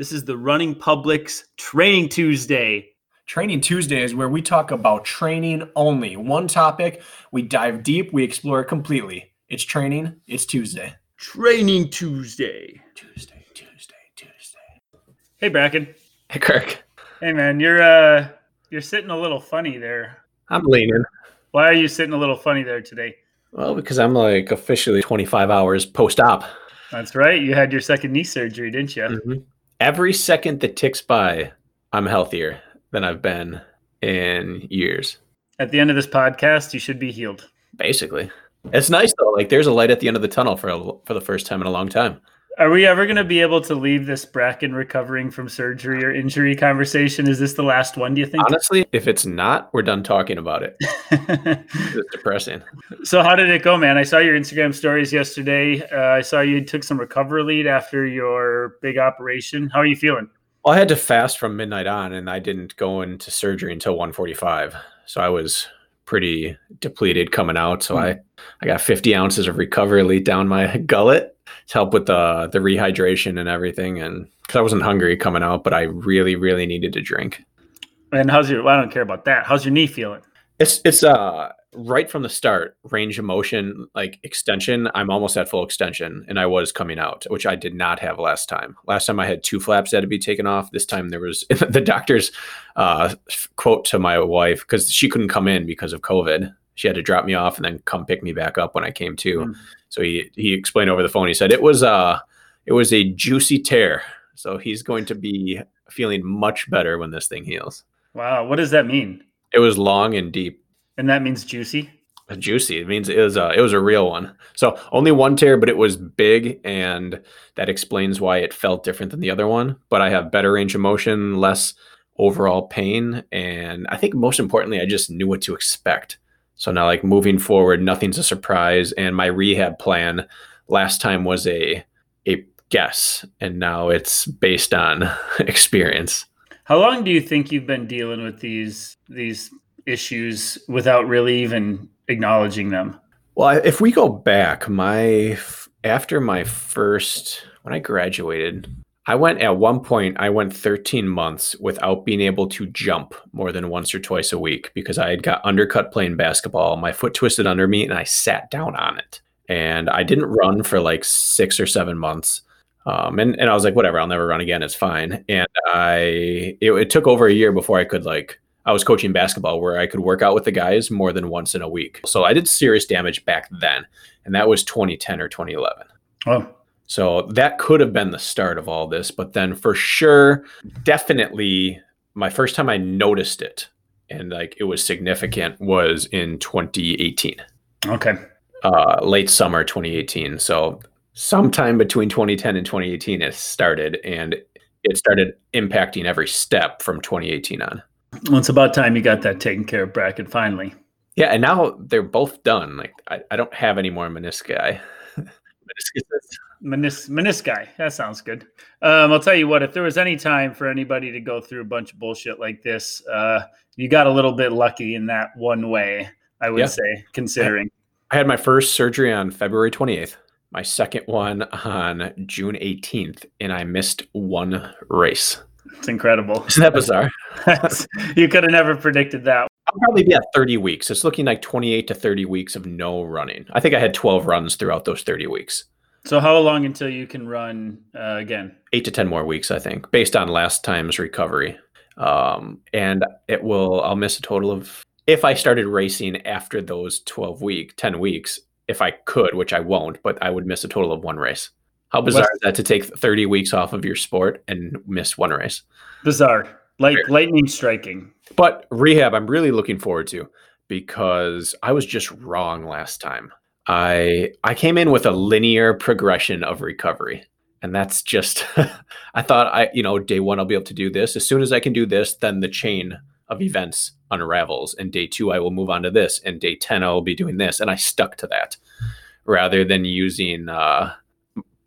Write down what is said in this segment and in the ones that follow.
This is the Running Public's Training Tuesday. Training Tuesday is where we talk about training only. One topic, we dive deep, we explore it completely. It's training, it's Tuesday. Training Tuesday. Tuesday, Tuesday, Tuesday. Hey Bracken. Hey Kirk. Hey man, you're uh you're sitting a little funny there. I'm leaning. Why are you sitting a little funny there today? Well, because I'm like officially 25 hours post op. That's right. You had your second knee surgery, didn't you? Mm-hmm. Every second that ticks by, I'm healthier than I've been in years. At the end of this podcast, you should be healed. Basically. It's nice though. Like there's a light at the end of the tunnel for a, for the first time in a long time. Are we ever going to be able to leave this Bracken recovering from surgery or injury conversation? Is this the last one, do you think? Honestly, if it's not, we're done talking about it. it's depressing. So, how did it go, man? I saw your Instagram stories yesterday. Uh, I saw you took some recovery lead after your big operation. How are you feeling? Well, I had to fast from midnight on, and I didn't go into surgery until 145. So I was pretty depleted coming out. So mm. I, I got 50 ounces of recovery lead down my gullet to help with the the rehydration and everything. And because I wasn't hungry coming out, but I really, really needed to drink. And how's your? Well, I don't care about that. How's your knee feeling? It's it's uh right from the start range of motion like extension. I'm almost at full extension, and I was coming out, which I did not have last time. Last time I had two flaps that had to be taken off. This time there was the doctor's uh, quote to my wife because she couldn't come in because of COVID. She had to drop me off and then come pick me back up when I came to. Mm. So he he explained over the phone. He said it was uh it was a juicy tear. So he's going to be feeling much better when this thing heals. Wow, what does that mean? It was long and deep. And that means juicy. Uh, juicy. It means it was a it was a real one. So only one tear, but it was big, and that explains why it felt different than the other one. But I have better range of motion, less overall pain, and I think most importantly, I just knew what to expect. So now, like moving forward, nothing's a surprise. And my rehab plan last time was a a guess, and now it's based on experience. How long do you think you've been dealing with these these issues without really even acknowledging them? Well, if we go back, my after my first when I graduated, I went at one point, I went 13 months without being able to jump more than once or twice a week because I had got undercut playing basketball. My foot twisted under me and I sat down on it. And I didn't run for like six or seven months. Um, and, and I was like, whatever, I'll never run again. It's fine. And I, it, it took over a year before I could like, I was coaching basketball where I could work out with the guys more than once in a week. So I did serious damage back then. And that was 2010 or 2011. Oh, so that could have been the start of all this. But then for sure, definitely my first time I noticed it and like it was significant was in 2018. Okay. Uh, late summer 2018. So sometime between 2010 and 2018 it started and it started impacting every step from 2018 on. Well, it's about time you got that taken care of, Bracken, finally. Yeah, and now they're both done. Like I, I don't have any more menisci. Menis- menisci. That sounds good. Um, I'll tell you what, if there was any time for anybody to go through a bunch of bullshit like this, uh, you got a little bit lucky in that one way, I would yeah. say, considering. I had my first surgery on February 28th, my second one on June 18th, and I missed one race. It's incredible. Isn't that bizarre? you could have never predicted that. I'll probably be at 30 weeks. It's looking like 28 to 30 weeks of no running. I think I had 12 runs throughout those 30 weeks. So how long until you can run uh, again? Eight to ten more weeks, I think, based on last time's recovery. Um, and it will. I'll miss a total of if I started racing after those twelve week, ten weeks. If I could, which I won't, but I would miss a total of one race. How bizarre What's, is that to take 30 weeks off of your sport and miss one race? Bizarre. Like lightning striking. But rehab, I'm really looking forward to because I was just wrong last time. I I came in with a linear progression of recovery. And that's just, I thought I, you know, day one, I'll be able to do this. As soon as I can do this, then the chain of events unravels. And day two, I will move on to this. And day 10, I will be doing this. And I stuck to that rather than using uh,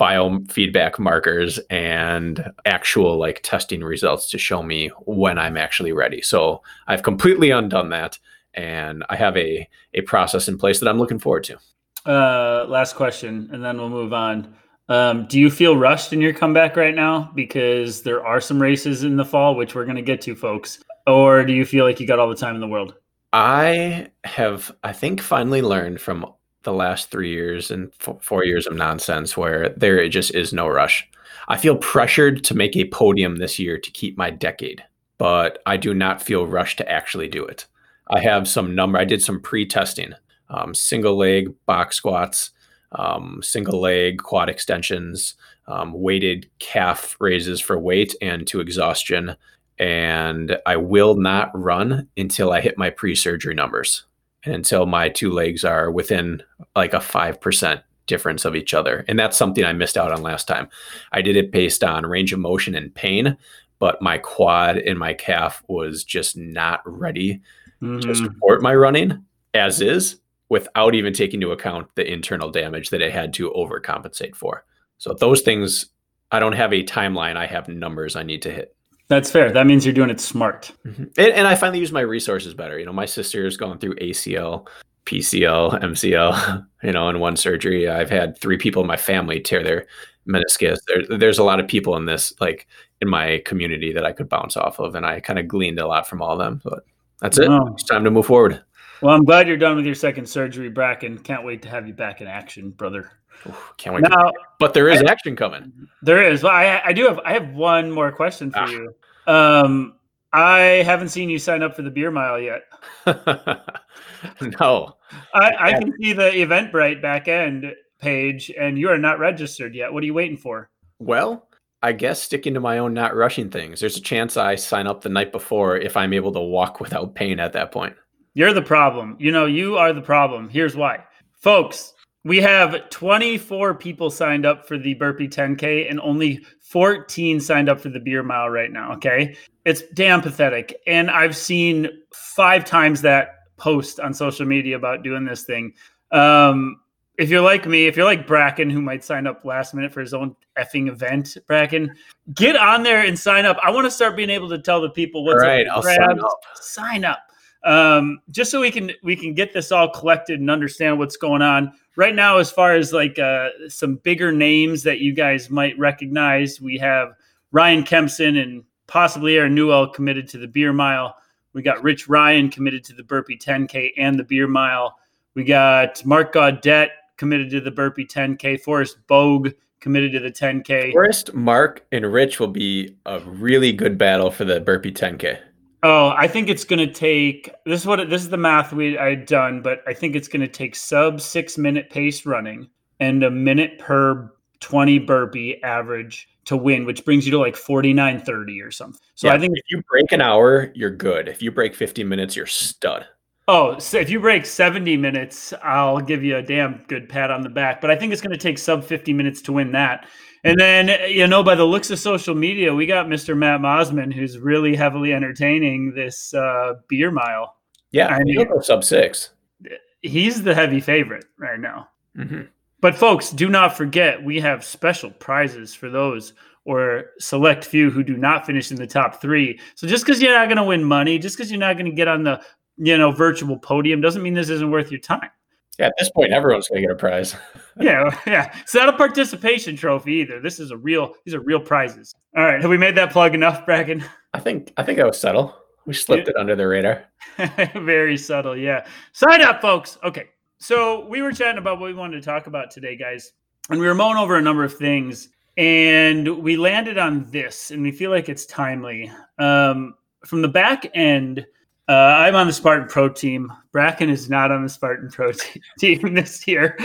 biofeedback markers and actual like testing results to show me when I'm actually ready. So I've completely undone that. And I have a, a process in place that I'm looking forward to. Uh, last question, and then we'll move on. Um, do you feel rushed in your comeback right now because there are some races in the fall, which we're going to get to, folks? Or do you feel like you got all the time in the world? I have, I think, finally learned from the last three years and f- four years of nonsense where there just is no rush. I feel pressured to make a podium this year to keep my decade, but I do not feel rushed to actually do it. I have some number, I did some pre testing, um, single leg box squats, um, single leg quad extensions, um, weighted calf raises for weight and to exhaustion. And I will not run until I hit my pre surgery numbers and until my two legs are within like a 5% difference of each other. And that's something I missed out on last time. I did it based on range of motion and pain, but my quad and my calf was just not ready mm-hmm. to support my running as is without even taking into account the internal damage that it had to overcompensate for. So those things, I don't have a timeline. I have numbers I need to hit. That's fair. That means you're doing it smart. Mm-hmm. And, and, I finally use my resources better. You know, my sister's gone through ACL, PCL, MCL, you know, in one surgery. I've had three people in my family tear their meniscus. There, there's a lot of people in this, like in my community that I could bounce off of. And I kind of gleaned a lot from all of them. But that's it. Wow. It's time to move forward. Well, I'm glad you're done with your second surgery, Bracken. Can't wait to have you back in action, brother. can't wait. Now, but there is I, action coming. There is. Well, I, I do have. I have one more question for ah. you. Um, I haven't seen you sign up for the beer mile yet. no. I, I can see the Eventbrite back end page, and you are not registered yet. What are you waiting for? Well, I guess sticking to my own not rushing things. There's a chance I sign up the night before if I'm able to walk without pain at that point. You're the problem. You know, you are the problem. Here's why. Folks, we have 24 people signed up for the Burpee 10K and only 14 signed up for the beer mile right now. Okay. It's damn pathetic. And I've seen five times that post on social media about doing this thing. Um, if you're like me, if you're like Bracken, who might sign up last minute for his own effing event, Bracken, get on there and sign up. I want to start being able to tell the people what's All right, I'll sign up. Sign up um, just so we can we can get this all collected and understand what's going on right now. As far as like uh, some bigger names that you guys might recognize, we have Ryan Kempson and possibly Aaron Newell committed to the Beer Mile. We got Rich Ryan committed to the Burpee 10K and the Beer Mile. We got Mark Gaudet committed to the Burpee 10K. Forrest Bogue committed to the 10K. Forrest, Mark, and Rich will be a really good battle for the Burpee 10K. Oh, I think it's going to take this is what this is the math we I had done, but I think it's going to take sub six minute pace running and a minute per 20 burpee average to win, which brings you to like forty nine thirty or something. So yeah, I think if you break an hour, you're good. If you break 50 minutes, you're stud. Oh, so if you break 70 minutes, I'll give you a damn good pat on the back. But I think it's going to take sub 50 minutes to win that. And then, you know, by the looks of social media, we got Mr. Matt Mosman, who's really heavily entertaining this uh, beer mile. Yeah, I mean, sub six. He's the heavy favorite right now. Mm-hmm. But folks, do not forget we have special prizes for those or select few who do not finish in the top three. So just because you're not going to win money, just because you're not going to get on the you know virtual podium, doesn't mean this isn't worth your time. Yeah, at this point, everyone's going to get a prize. yeah, yeah. It's not a participation trophy either. This is a real. These are real prizes. All right, have we made that plug enough, Bracken? I think. I think I was subtle. We slipped it under the radar. Very subtle. Yeah. Sign up, folks. Okay. So we were chatting about what we wanted to talk about today, guys, and we were mulling over a number of things, and we landed on this, and we feel like it's timely. Um, from the back end uh, I'm on the Spartan Pro team. Bracken is not on the Spartan Pro te- team this year.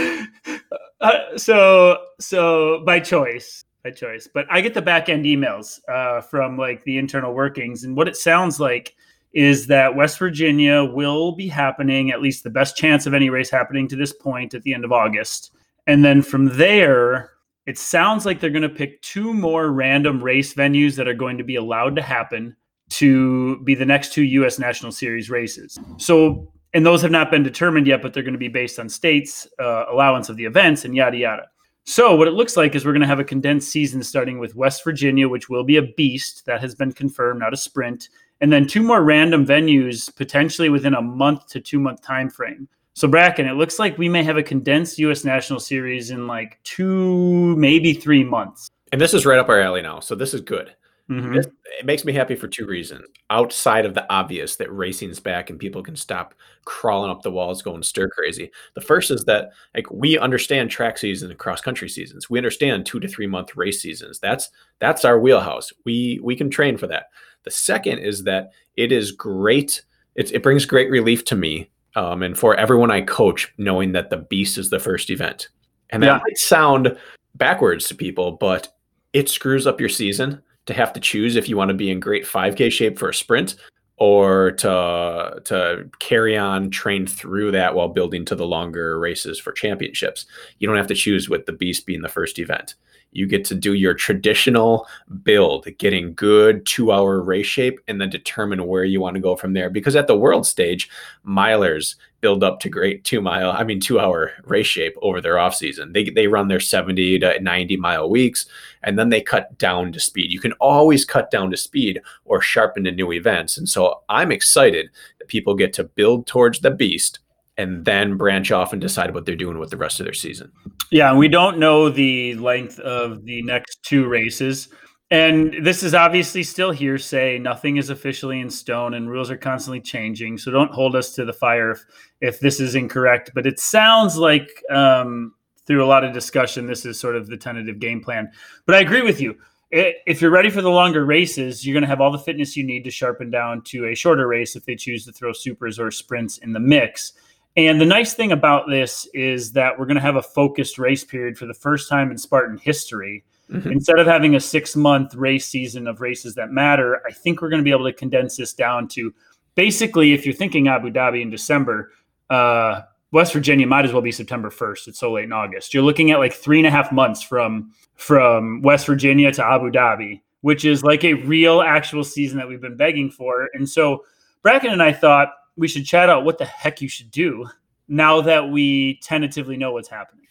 Uh, so, so by choice, by choice. But I get the back end emails uh, from like the internal workings, and what it sounds like is that West Virginia will be happening, at least the best chance of any race happening to this point at the end of August, and then from there, it sounds like they're going to pick two more random race venues that are going to be allowed to happen to be the next two US National Series races. So, and those have not been determined yet, but they're going to be based on states' uh, allowance of the events and yada yada. So, what it looks like is we're going to have a condensed season starting with West Virginia, which will be a beast that has been confirmed, not a sprint, and then two more random venues potentially within a month to two month time frame. So Bracken, it looks like we may have a condensed U.S. National Series in like two, maybe three months. And this is right up our alley now, so this is good. Mm-hmm. It, it makes me happy for two reasons. Outside of the obvious that racing's back and people can stop crawling up the walls, going stir crazy. The first is that like we understand track seasons and cross country seasons. We understand two to three month race seasons. That's that's our wheelhouse. We we can train for that. The second is that it is great. It, it brings great relief to me um, and for everyone I coach, knowing that the beast is the first event. And that yeah. might sound backwards to people, but it screws up your season to have to choose if you want to be in great 5K shape for a sprint or to to carry on train through that while building to the longer races for championships. You don't have to choose with the beast being the first event. You get to do your traditional build, getting good two hour race shape, and then determine where you want to go from there. Because at the world stage, milers build up to great two mile, I mean, two hour race shape over their off season. They, they run their 70 to 90 mile weeks, and then they cut down to speed. You can always cut down to speed or sharpen to new events. And so I'm excited that people get to build towards the beast and then branch off and decide what they're doing with the rest of their season. Yeah, And we don't know the length of the next two races. And this is obviously still hearsay. Nothing is officially in stone, and rules are constantly changing. So don't hold us to the fire if, if this is incorrect. But it sounds like, um, through a lot of discussion, this is sort of the tentative game plan. But I agree with you. If you're ready for the longer races, you're going to have all the fitness you need to sharpen down to a shorter race if they choose to throw supers or sprints in the mix. And the nice thing about this is that we're going to have a focused race period for the first time in Spartan history. Mm-hmm. Instead of having a six month race season of races that matter, I think we're going to be able to condense this down to basically, if you're thinking Abu Dhabi in December, uh, West Virginia might as well be September 1st. It's so late in August. You're looking at like three and a half months from from West Virginia to Abu Dhabi, which is like a real actual season that we've been begging for. And so Bracken and I thought we should chat out what the heck you should do now that we tentatively know what's happening.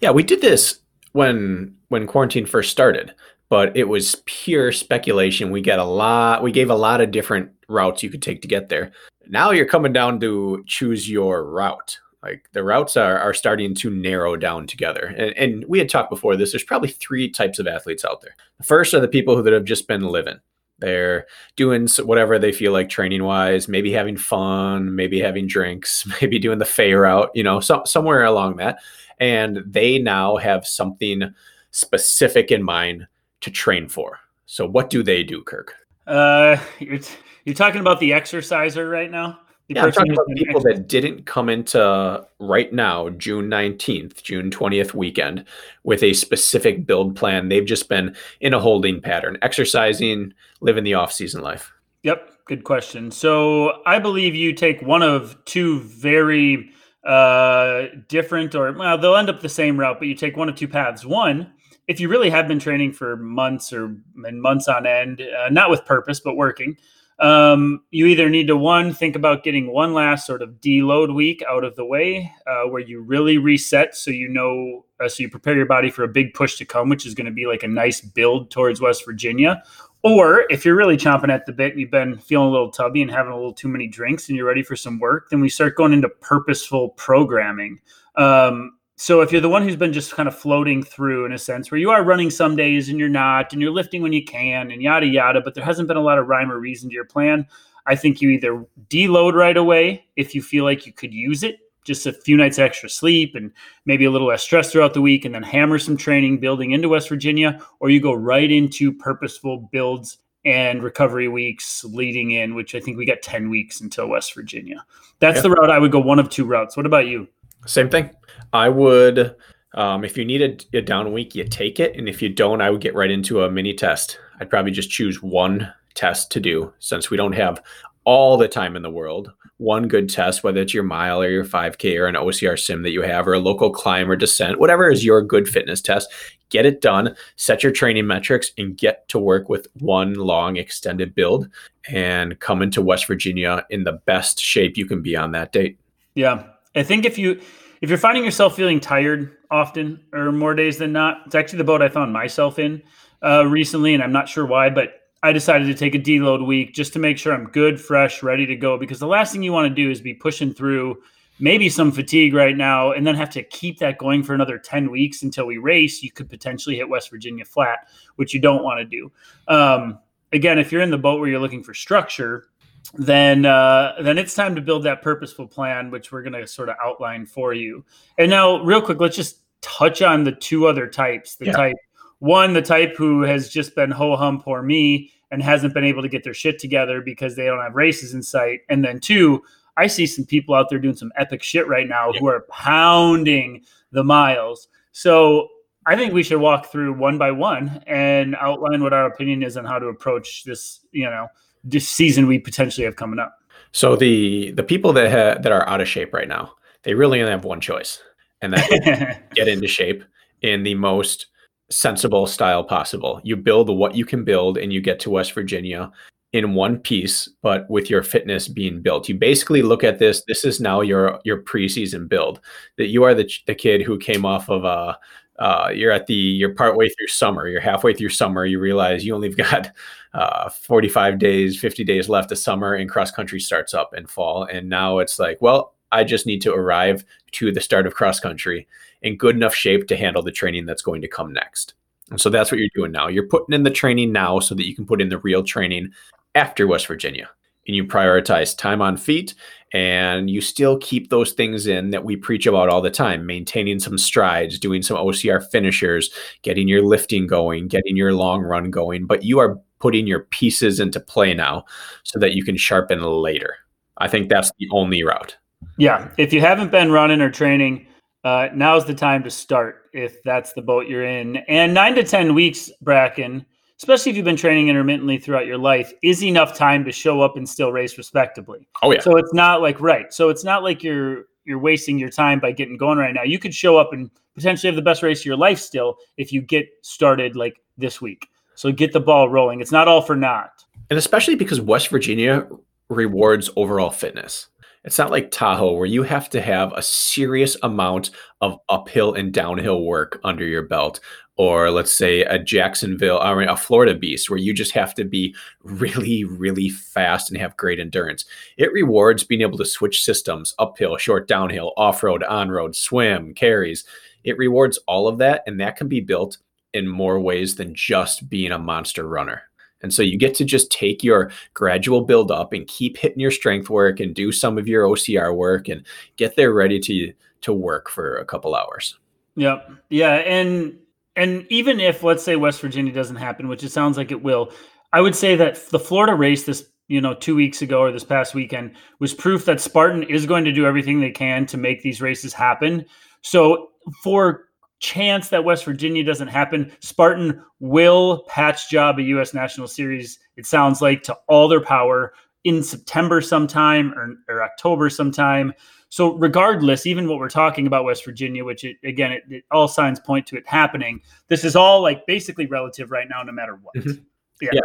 Yeah, we did this when when quarantine first started, but it was pure speculation. We got a lot we gave a lot of different routes you could take to get there. Now you're coming down to choose your route. Like the routes are, are starting to narrow down together. And, and we had talked before this. There's probably three types of athletes out there. The first are the people who that have just been living. They're doing whatever they feel like training wise, maybe having fun, maybe having drinks, maybe doing the fair out, you know, so, somewhere along that. And they now have something specific in mind to train for. So, what do they do, Kirk? Uh, you're, t- you're talking about the exerciser right now? yeah, I'm talking about people that didn't come into right now, June 19th, June 20th weekend with a specific build plan. They've just been in a holding pattern, exercising, living the off-season life. Yep, good question. So I believe you take one of two very uh, different, or well, they'll end up the same route, but you take one of two paths. One, if you really have been training for months or months on end, uh, not with purpose, but working – um, you either need to one think about getting one last sort of deload week out of the way, uh, where you really reset, so you know, uh, so you prepare your body for a big push to come, which is going to be like a nice build towards West Virginia. Or if you're really chomping at the bit and you've been feeling a little tubby and having a little too many drinks and you're ready for some work, then we start going into purposeful programming. Um, so if you're the one who's been just kind of floating through in a sense where you are running some days and you're not, and you're lifting when you can and yada yada, but there hasn't been a lot of rhyme or reason to your plan, I think you either deload right away if you feel like you could use it, just a few nights extra sleep and maybe a little less stress throughout the week, and then hammer some training building into West Virginia, or you go right into purposeful builds and recovery weeks leading in, which I think we got 10 weeks until West Virginia. That's yeah. the route I would go one of two routes. What about you? Same thing. I would, um, if you need a, a, down week, you take it. And if you don't, I would get right into a mini test. I'd probably just choose one test to do since we don't have all the time in the world. One good test, whether it's your mile or your 5K or an OCR sim that you have, or a local climb or descent, whatever is your good fitness test, get it done, set your training metrics, and get to work with one long extended build and come into West Virginia in the best shape you can be on that date. Yeah. I think if you if you're finding yourself feeling tired often or more days than not, it's actually the boat I found myself in uh, recently, and I'm not sure why, but I decided to take a deload week just to make sure I'm good, fresh, ready to go. Because the last thing you want to do is be pushing through maybe some fatigue right now and then have to keep that going for another 10 weeks until we race. You could potentially hit West Virginia flat, which you don't want to do. Um, again, if you're in the boat where you're looking for structure, then uh, then it's time to build that purposeful plan, which we're going to sort of outline for you. And now, real quick, let's just touch on the two other types. The yeah. type one, the type who has just been ho hum poor me and hasn't been able to get their shit together because they don't have races in sight. And then two, I see some people out there doing some epic shit right now yeah. who are pounding the miles. So I think we should walk through one by one and outline what our opinion is on how to approach this, you know, this season we potentially have coming up. So the the people that ha- that are out of shape right now, they really only have one choice, and that get into shape in the most sensible style possible. You build what you can build and you get to West Virginia in one piece, but with your fitness being built. You basically look at this. This is now your your preseason build. That you are the the kid who came off of a. Uh, you're at the you're partway through summer. You're halfway through summer. You realize you only've got uh, 45 days, 50 days left of summer, and cross country starts up in fall. And now it's like, well, I just need to arrive to the start of cross country in good enough shape to handle the training that's going to come next. And so that's what you're doing now. You're putting in the training now so that you can put in the real training after West Virginia. And you prioritize time on feet and you still keep those things in that we preach about all the time maintaining some strides, doing some OCR finishers, getting your lifting going, getting your long run going. But you are putting your pieces into play now so that you can sharpen later. I think that's the only route. Yeah. If you haven't been running or training, uh, now's the time to start if that's the boat you're in. And nine to 10 weeks, Bracken, especially if you've been training intermittently throughout your life, is enough time to show up and still race respectably. Oh, yeah. So it's not like, right. So it's not like you're, you're wasting your time by getting going right now. You could show up and potentially have the best race of your life still if you get started like this week. So get the ball rolling. It's not all for naught. And especially because West Virginia rewards overall fitness. It's not like Tahoe where you have to have a serious amount of uphill and downhill work under your belt. Or let's say a Jacksonville, I mean, a Florida beast where you just have to be really, really fast and have great endurance. It rewards being able to switch systems uphill, short, downhill, off road, on road, swim, carries. It rewards all of that. And that can be built in more ways than just being a monster runner. And so you get to just take your gradual build up and keep hitting your strength work and do some of your OCR work and get there ready to to work for a couple hours. Yep. Yeah, and and even if let's say West Virginia doesn't happen, which it sounds like it will, I would say that the Florida race this you know 2 weeks ago or this past weekend was proof that Spartan is going to do everything they can to make these races happen. So for chance that West Virginia doesn't happen, Spartan will patch job a U.S. National Series. It sounds like to all their power in September sometime or, or October sometime. So regardless, even what we're talking about West Virginia, which it, again, it, it, all signs point to it happening. This is all like basically relative right now, no matter what. Mm-hmm. Yeah. yeah.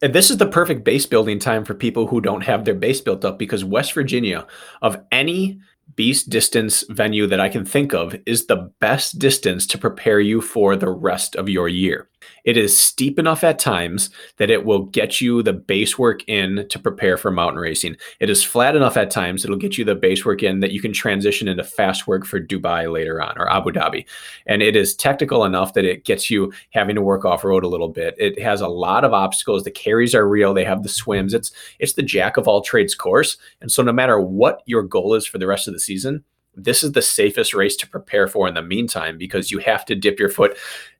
And this is the perfect base building time for people who don't have their base built up because West Virginia, of any beast distance venue that I can think of is the best distance to prepare you for the rest of your year. It is steep enough at times that it will get you the base work in to prepare for mountain racing. It is flat enough at times it'll get you the base work in that you can transition into fast work for Dubai later on or Abu Dhabi. And it is technical enough that it gets you having to work off road a little bit. It has a lot of obstacles. The carries are real. They have the swims. It's it's the jack of all trades course. And so no matter what your goal is for the rest of the season, this is the safest race to prepare for in the meantime because you have to dip your foot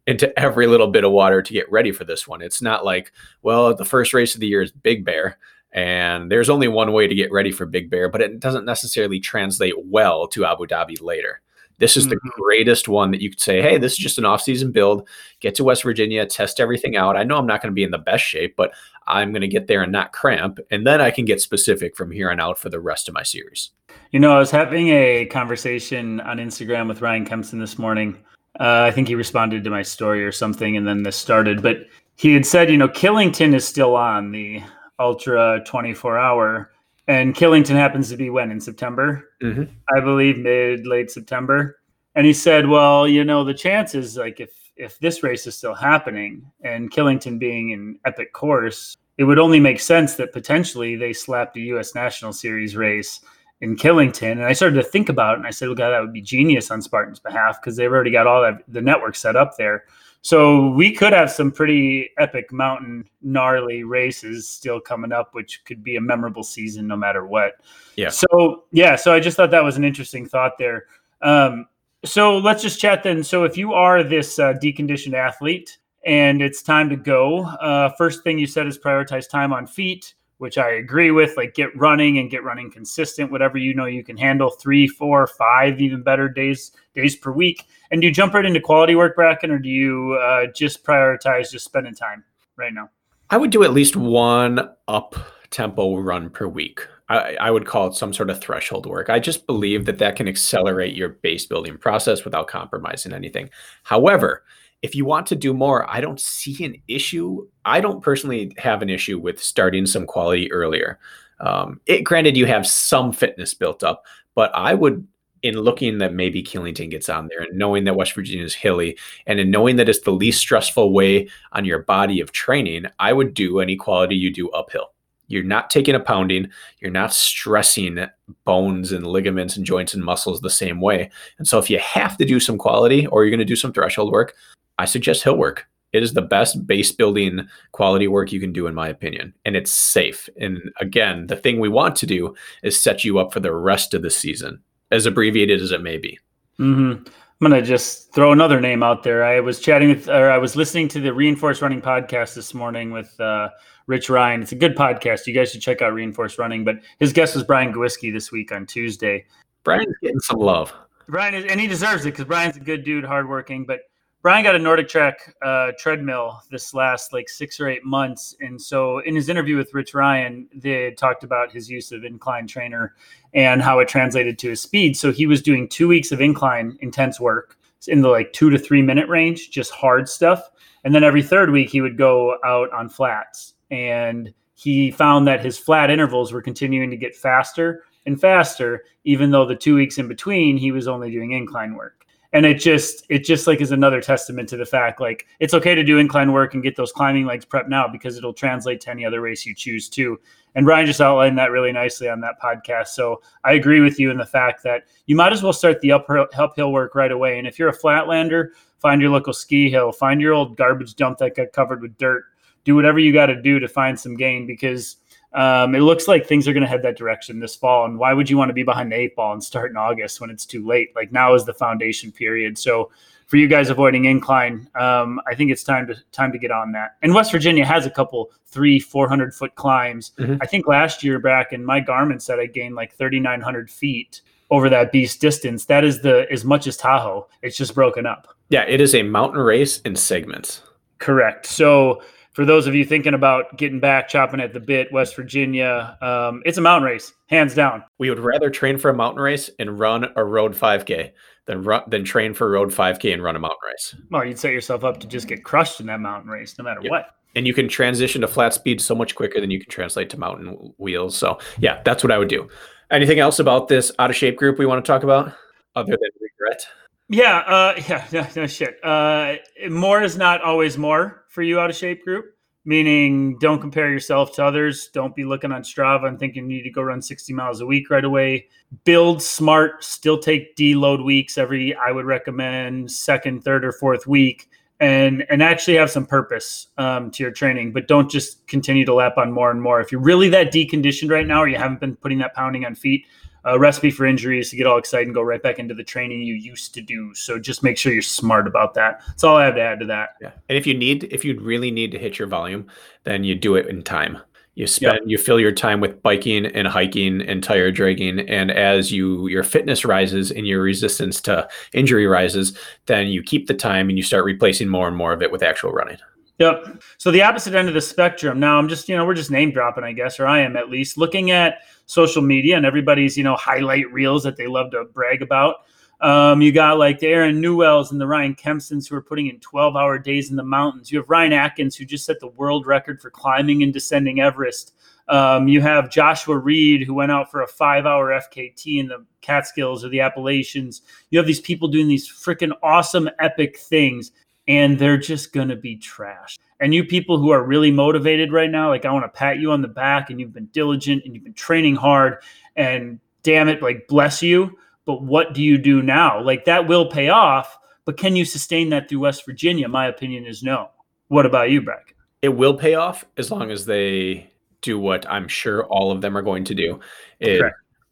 into every little bit of water to get ready for this one. It's not like, well, the first race of the year is Big Bear, and there's only one way to get ready for Big Bear, but it doesn't necessarily translate well to Abu Dhabi later. This is mm-hmm. the greatest one that you could say, hey, this is just an off-season build. Get to West Virginia, test everything out. I know I'm not going to be in the best shape, but I'm going to get there and not cramp, and then I can get specific from here on out for the rest of my series. You know, I was having a conversation on Instagram with Ryan Kempson this morning. Uh, I think he responded to my story or something, and then this started. But he had said, you know, Killington is still on the Ultra 24 hour and Killington happens to be when in September, mm-hmm. I believe, mid late September. And he said, "Well, you know, the chances like if if this race is still happening and Killington being an epic course, it would only make sense that potentially they slapped a U.S. National Series race." In Killington. And I started to think about it and I said, well, God, that would be genius on Spartan's behalf because they've already got all that the network set up there. So we could have some pretty epic mountain gnarly races still coming up, which could be a memorable season no matter what. Yeah. So yeah, so I just thought that was an interesting thought there. Um, so let's just chat then. So if you are this uh, deconditioned athlete and it's time to go, uh, first thing you said is prioritize time on feet which I agree with. Like get running and get running consistent, whatever you know you can handle. Three, four, five, even better days days per week. And do you jump right into quality work, Bracken, or do you uh, just prioritize just spending time right now? I would do at least one up tempo run per week. I, I, would call it some sort of threshold work. I just believe that that can accelerate your base building process without compromising anything. However, if you want to do more, I don't see an issue. I don't personally have an issue with starting some quality earlier. Um, it granted you have some fitness built up, but I would in looking that maybe Killington gets on there and knowing that West Virginia is hilly and in knowing that it's the least stressful way on your body of training, I would do any quality you do uphill. You're not taking a pounding, you're not stressing bones and ligaments and joints and muscles the same way. And so if you have to do some quality or you're going to do some threshold work, I suggest hill work. It is the best base building quality work you can do, in my opinion, and it's safe. And again, the thing we want to do is set you up for the rest of the season, as abbreviated as it may be. Mm-hmm. I'm gonna just throw another name out there. I was chatting with, or I was listening to the Reinforced Running podcast this morning with uh, Rich Ryan. It's a good podcast. You guys should check out Reinforced Running. But his guest was Brian Gwiski this week on Tuesday. Brian's getting some love. Brian is, and he deserves it because Brian's a good dude, hardworking. But Brian got a NordicTrack uh, treadmill this last like six or eight months, and so in his interview with Rich Ryan, they talked about his use of incline trainer and how it translated to his speed. So he was doing two weeks of incline intense work in the like two to three minute range, just hard stuff, and then every third week he would go out on flats, and he found that his flat intervals were continuing to get faster and faster, even though the two weeks in between he was only doing incline work and it just it just like is another testament to the fact like it's okay to do incline work and get those climbing legs prep now because it'll translate to any other race you choose to and brian just outlined that really nicely on that podcast. So i agree with you in the fact that you might as well start the uphill, uphill work right away. And if you're a flatlander find your local ski hill find your old garbage dump that got covered with dirt. Do whatever you got to do to find some gain because um, it looks like things are going to head that direction this fall. And why would you want to be behind the eight ball and start in August when it's too late? Like now is the foundation period. So for you guys avoiding incline, um, I think it's time to time to get on that. And West Virginia has a couple three, four hundred foot climbs. Mm-hmm. I think last year back in my Garmin said I gained like thirty nine hundred feet over that beast distance. That is the as much as Tahoe. It's just broken up. Yeah, it is a mountain race in segments. Correct. So for those of you thinking about getting back, chopping at the bit, West Virginia, um, it's a mountain race, hands down. We would rather train for a mountain race and run a road 5K than run than train for a road 5K and run a mountain race. Well, you'd set yourself up to just get crushed in that mountain race, no matter what. And you can transition to flat speed so much quicker than you can translate to mountain wheels. So, yeah, that's what I would do. Anything else about this out of shape group we want to talk about other than regret? Yeah, uh, yeah, no, no shit. Uh, more is not always more for you out of shape group. Meaning, don't compare yourself to others. Don't be looking on Strava and thinking you need to go run 60 miles a week right away. Build smart. Still take deload weeks every. I would recommend second, third, or fourth week, and and actually have some purpose um, to your training. But don't just continue to lap on more and more. If you're really that deconditioned right now, or you haven't been putting that pounding on feet, a recipe for injuries to get all excited and go right back into the training you used to do. So just make sure you're smart about that. That's all I have to add to that. Yeah. And if you need, if you really need to hit your volume, then you do it in time. You spend yep. you fill your time with biking and hiking and tire dragging, and as you your fitness rises and your resistance to injury rises, then you keep the time and you start replacing more and more of it with actual running. Yep. So the opposite end of the spectrum. Now I'm just, you know, we're just name dropping, I guess, or I am at least looking at social media and everybody's, you know, highlight reels that they love to brag about. Um, you got like the Aaron Newells and the Ryan Kempsons who are putting in 12 hour days in the mountains. You have Ryan Atkins who just set the world record for climbing and descending Everest. Um, you have Joshua Reed who went out for a five hour FKT in the Catskills or the Appalachians. You have these people doing these freaking awesome, epic things and they're just going to be trashed. And you people who are really motivated right now, like I want to pat you on the back and you've been diligent and you've been training hard and damn it, like bless you. But what do you do now? Like that will pay off, but can you sustain that through West Virginia? My opinion is no. What about you, Bracken? It will pay off as long as they do what I'm sure all of them are going to do is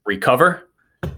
recover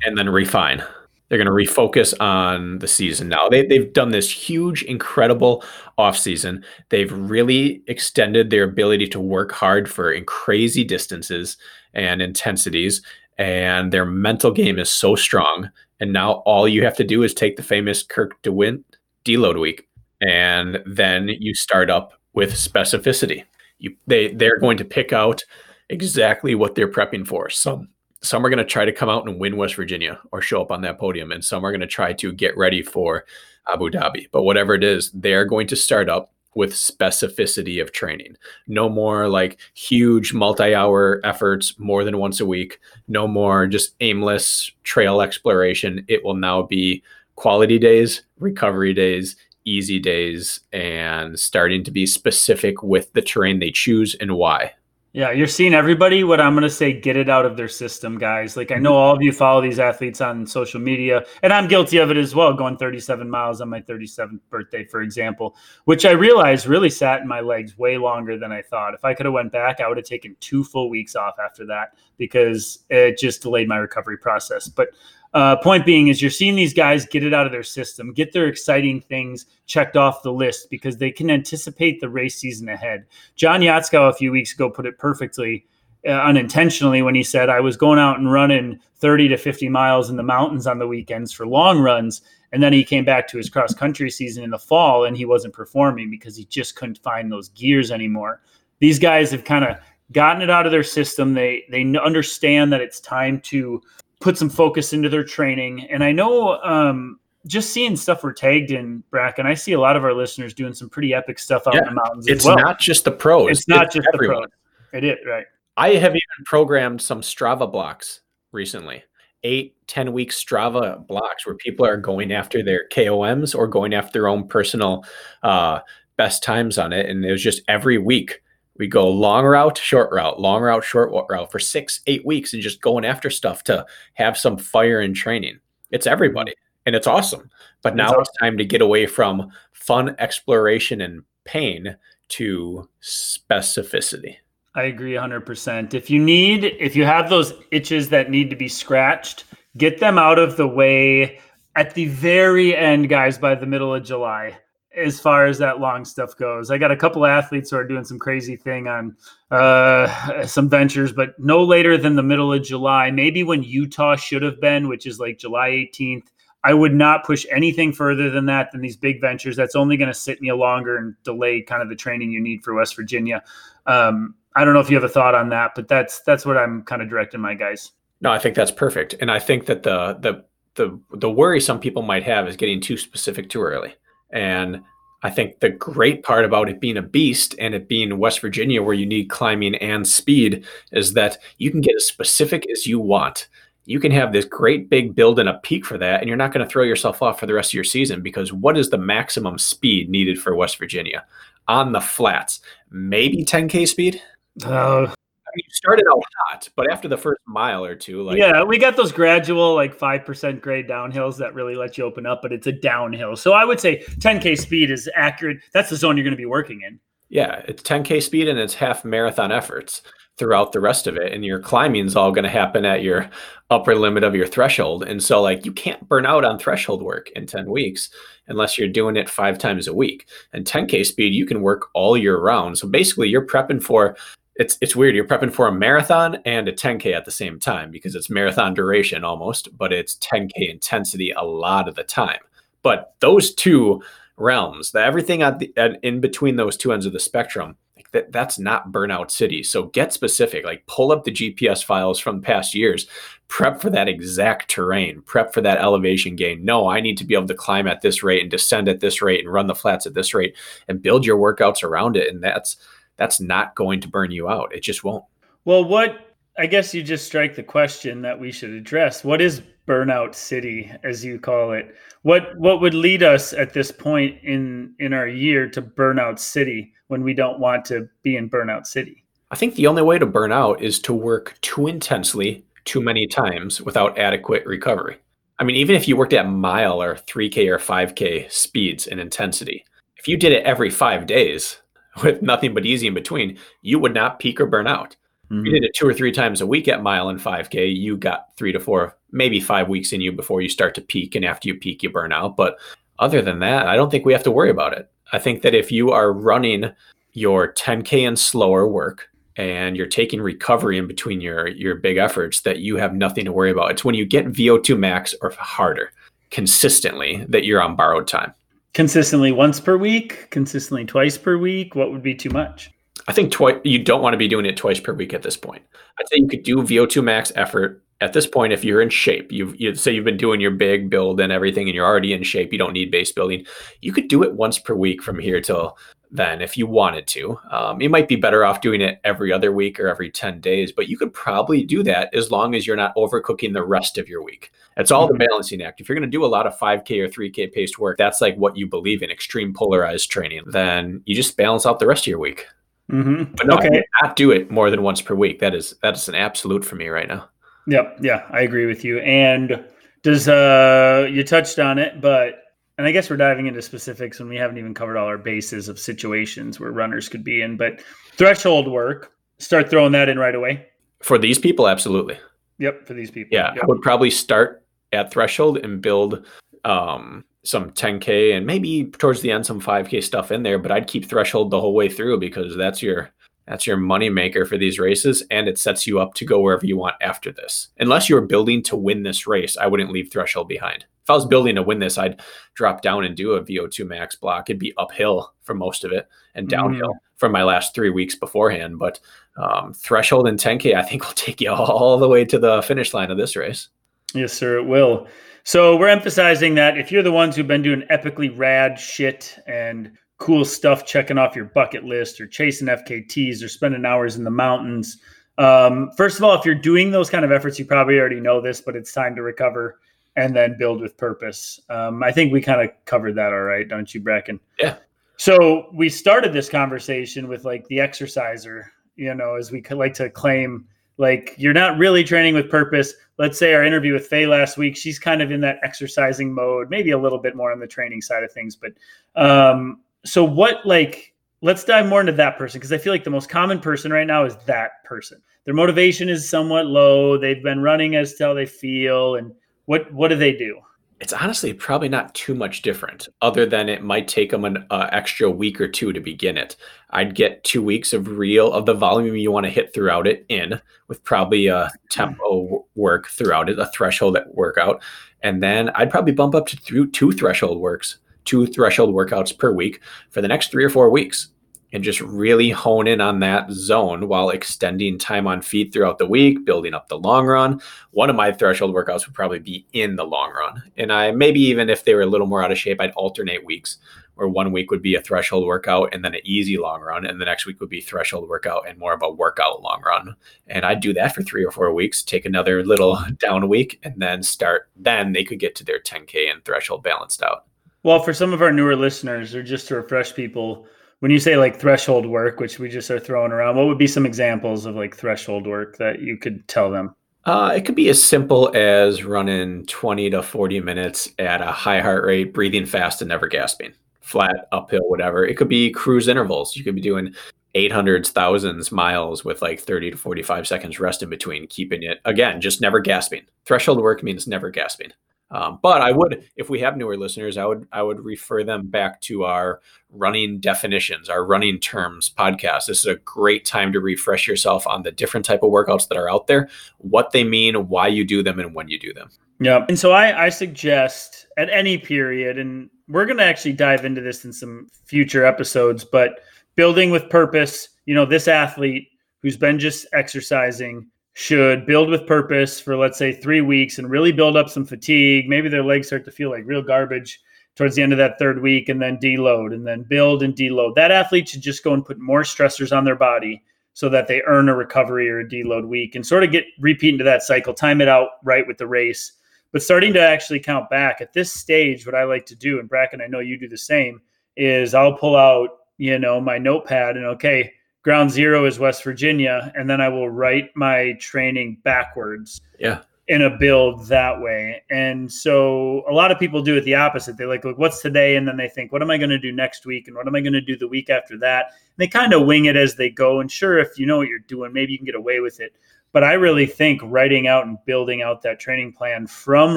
and then refine. They're going to refocus on the season now. They, they've done this huge, incredible offseason. They've really extended their ability to work hard for in crazy distances and intensities. And their mental game is so strong. And now all you have to do is take the famous Kirk DeWitt deload week. And then you start up with specificity. You, they, they're going to pick out exactly what they're prepping for. Some some are going to try to come out and win West Virginia or show up on that podium, and some are going to try to get ready for Abu Dhabi. But whatever it is, they're going to start up with specificity of training. No more like huge multi hour efforts more than once a week. No more just aimless trail exploration. It will now be quality days, recovery days, easy days, and starting to be specific with the terrain they choose and why. Yeah, you're seeing everybody what I'm going to say get it out of their system, guys. Like I know mm-hmm. all of you follow these athletes on social media, and I'm guilty of it as well, going 37 miles on my 37th birthday, for example, which I realized really sat in my legs way longer than I thought. If I could have went back, I would have taken two full weeks off after that because it just delayed my recovery process. But uh, point being is you're seeing these guys get it out of their system, get their exciting things checked off the list because they can anticipate the race season ahead. John Yatskow a few weeks ago put it perfectly, uh, unintentionally, when he said, I was going out and running 30 to 50 miles in the mountains on the weekends for long runs. And then he came back to his cross country season in the fall and he wasn't performing because he just couldn't find those gears anymore. These guys have kind of gotten it out of their system. They they understand that it's time to put some focus into their training. And I know um, just seeing stuff we're tagged in, Bracken, I see a lot of our listeners doing some pretty epic stuff out yeah, in the mountains. It's well. not just the pros. It's not it's just everyone. the pros. It is, right. I have even programmed some Strava blocks recently. Eight, 10 week Strava blocks where people are going after their KOMs or going after their own personal uh, best times on it. And it was just every week we go long route, short route, long route, short route for six, eight weeks and just going after stuff to have some fire in training. It's everybody and it's awesome. But now awesome. it's time to get away from fun exploration and pain to specificity. I agree 100%. If you need, if you have those itches that need to be scratched, get them out of the way at the very end, guys, by the middle of July as far as that long stuff goes. I got a couple athletes who are doing some crazy thing on uh, some ventures, but no later than the middle of July, maybe when Utah should have been, which is like July 18th. I would not push anything further than that than these big ventures. That's only going to sit me longer and delay kind of the training you need for West Virginia. Um, I don't know if you have a thought on that, but that's that's what I'm kind of directing my guys. No, I think that's perfect, and I think that the the the the worry some people might have is getting too specific too early. And I think the great part about it being a beast and it being West Virginia, where you need climbing and speed, is that you can get as specific as you want. You can have this great big build and a peak for that, and you're not going to throw yourself off for the rest of your season because what is the maximum speed needed for West Virginia on the flats? Maybe 10K speed? Uh, you started out hot, but after the first mile or two, like yeah, we got those gradual like five percent grade downhills that really let you open up, but it's a downhill. So I would say 10k speed is accurate. That's the zone you're going to be working in. Yeah, it's 10k speed and it's half marathon efforts throughout the rest of it, and your climbing is all going to happen at your upper limit of your threshold. And so, like, you can't burn out on threshold work in 10 weeks unless you're doing it five times a week. And 10k speed, you can work all year round. So basically, you're prepping for it's it's weird. You're prepping for a marathon and a 10k at the same time because it's marathon duration almost, but it's 10k intensity a lot of the time. But those two realms, the everything at the at, in between those two ends of the spectrum, like that that's not burnout city. So get specific. Like pull up the GPS files from past years, prep for that exact terrain, prep for that elevation gain. No, I need to be able to climb at this rate and descend at this rate and run the flats at this rate and build your workouts around it. And that's that's not going to burn you out. It just won't. Well, what I guess you just strike the question that we should address. What is burnout city as you call it? What what would lead us at this point in in our year to burnout city when we don't want to be in burnout city? I think the only way to burn out is to work too intensely too many times without adequate recovery. I mean, even if you worked at mile or 3K or 5K speeds and intensity, if you did it every five days, with nothing but easy in between, you would not peak or burn out. Mm-hmm. You did it two or three times a week at mile and 5K, you got three to four, maybe five weeks in you before you start to peak. And after you peak, you burn out. But other than that, I don't think we have to worry about it. I think that if you are running your 10K and slower work and you're taking recovery in between your, your big efforts, that you have nothing to worry about. It's when you get VO2 max or harder consistently that you're on borrowed time consistently once per week, consistently twice per week? What would be too much? I think twice. You don't want to be doing it twice per week at this point. I'd say you could do VO2 max effort at this point if you're in shape. You've you say you've been doing your big build and everything, and you're already in shape. You don't need base building. You could do it once per week from here till then if you wanted to. Um, you might be better off doing it every other week or every 10 days, but you could probably do that as long as you're not overcooking the rest of your week. It's all mm-hmm. the balancing act. If you're going to do a lot of 5K or 3K paced work, that's like what you believe in extreme polarized training, then you just balance out the rest of your week. Mm-hmm. But no, okay. not do it more than once per week. That is that is an absolute for me right now. Yep. Yeah, I agree with you. And does uh you touched on it, but and I guess we're diving into specifics when we haven't even covered all our bases of situations where runners could be in. But threshold work, start throwing that in right away. For these people, absolutely. Yep, for these people. Yeah, yep. I would probably start at threshold and build um, some 10k and maybe towards the end some 5k stuff in there. But I'd keep threshold the whole way through because that's your that's your money maker for these races, and it sets you up to go wherever you want after this. Unless you're building to win this race, I wouldn't leave threshold behind if I was building to win this, I'd drop down and do a VO2 max block. It'd be uphill for most of it and mm-hmm. downhill mm. from my last three weeks beforehand. But um, threshold and 10K, I think will take you all the way to the finish line of this race. Yes, sir, it will. So we're emphasizing that if you're the ones who've been doing epically rad shit and cool stuff, checking off your bucket list or chasing FKTs or spending hours in the mountains. Um, first of all, if you're doing those kind of efforts, you probably already know this, but it's time to recover and then build with purpose. Um, I think we kind of covered that all right, don't you, Bracken? Yeah. So we started this conversation with like the exerciser, you know, as we like to claim, like you're not really training with purpose. Let's say our interview with Faye last week, she's kind of in that exercising mode, maybe a little bit more on the training side of things. But um, so what, like, let's dive more into that person because I feel like the most common person right now is that person. Their motivation is somewhat low. They've been running as to how they feel and what what do they do? It's honestly probably not too much different, other than it might take them an uh, extra week or two to begin it. I'd get two weeks of real of the volume you want to hit throughout it in, with probably a tempo work throughout it, a threshold workout, and then I'd probably bump up to th- two threshold works, two threshold workouts per week for the next three or four weeks and just really hone in on that zone while extending time on feet throughout the week, building up the long run. One of my threshold workouts would probably be in the long run. And I maybe even if they were a little more out of shape, I'd alternate weeks where one week would be a threshold workout and then an easy long run. And the next week would be threshold workout and more of a workout long run. And I'd do that for three or four weeks, take another little down week, and then start. Then they could get to their 10K and threshold balanced out. Well, for some of our newer listeners, or just to refresh people, when you say like threshold work, which we just are throwing around, what would be some examples of like threshold work that you could tell them? Uh, it could be as simple as running 20 to 40 minutes at a high heart rate, breathing fast and never gasping, flat, uphill, whatever. It could be cruise intervals. You could be doing 800s, thousands miles with like 30 to 45 seconds rest in between, keeping it, again, just never gasping. Threshold work means never gasping. Um, but I would, if we have newer listeners, I would I would refer them back to our running definitions, our running terms podcast. This is a great time to refresh yourself on the different type of workouts that are out there, what they mean, why you do them, and when you do them. Yeah, and so I, I suggest at any period, and we're going to actually dive into this in some future episodes, but building with purpose. You know, this athlete who's been just exercising should build with purpose for let's say three weeks and really build up some fatigue. Maybe their legs start to feel like real garbage towards the end of that third week and then deload and then build and deload. That athlete should just go and put more stressors on their body so that they earn a recovery or a deload week and sort of get repeat into that cycle, time it out right with the race. But starting to actually count back at this stage, what I like to do, and Bracken, I know you do the same, is I'll pull out, you know, my notepad and okay, ground zero is West Virginia, and then I will write my training backwards. Yeah. In a build that way. And so a lot of people do it the opposite. They like, look, what's today? And then they think, what am I going to do next week? And what am I going to do the week after that? And they kind of wing it as they go. And sure, if you know what you're doing, maybe you can get away with it. But I really think writing out and building out that training plan from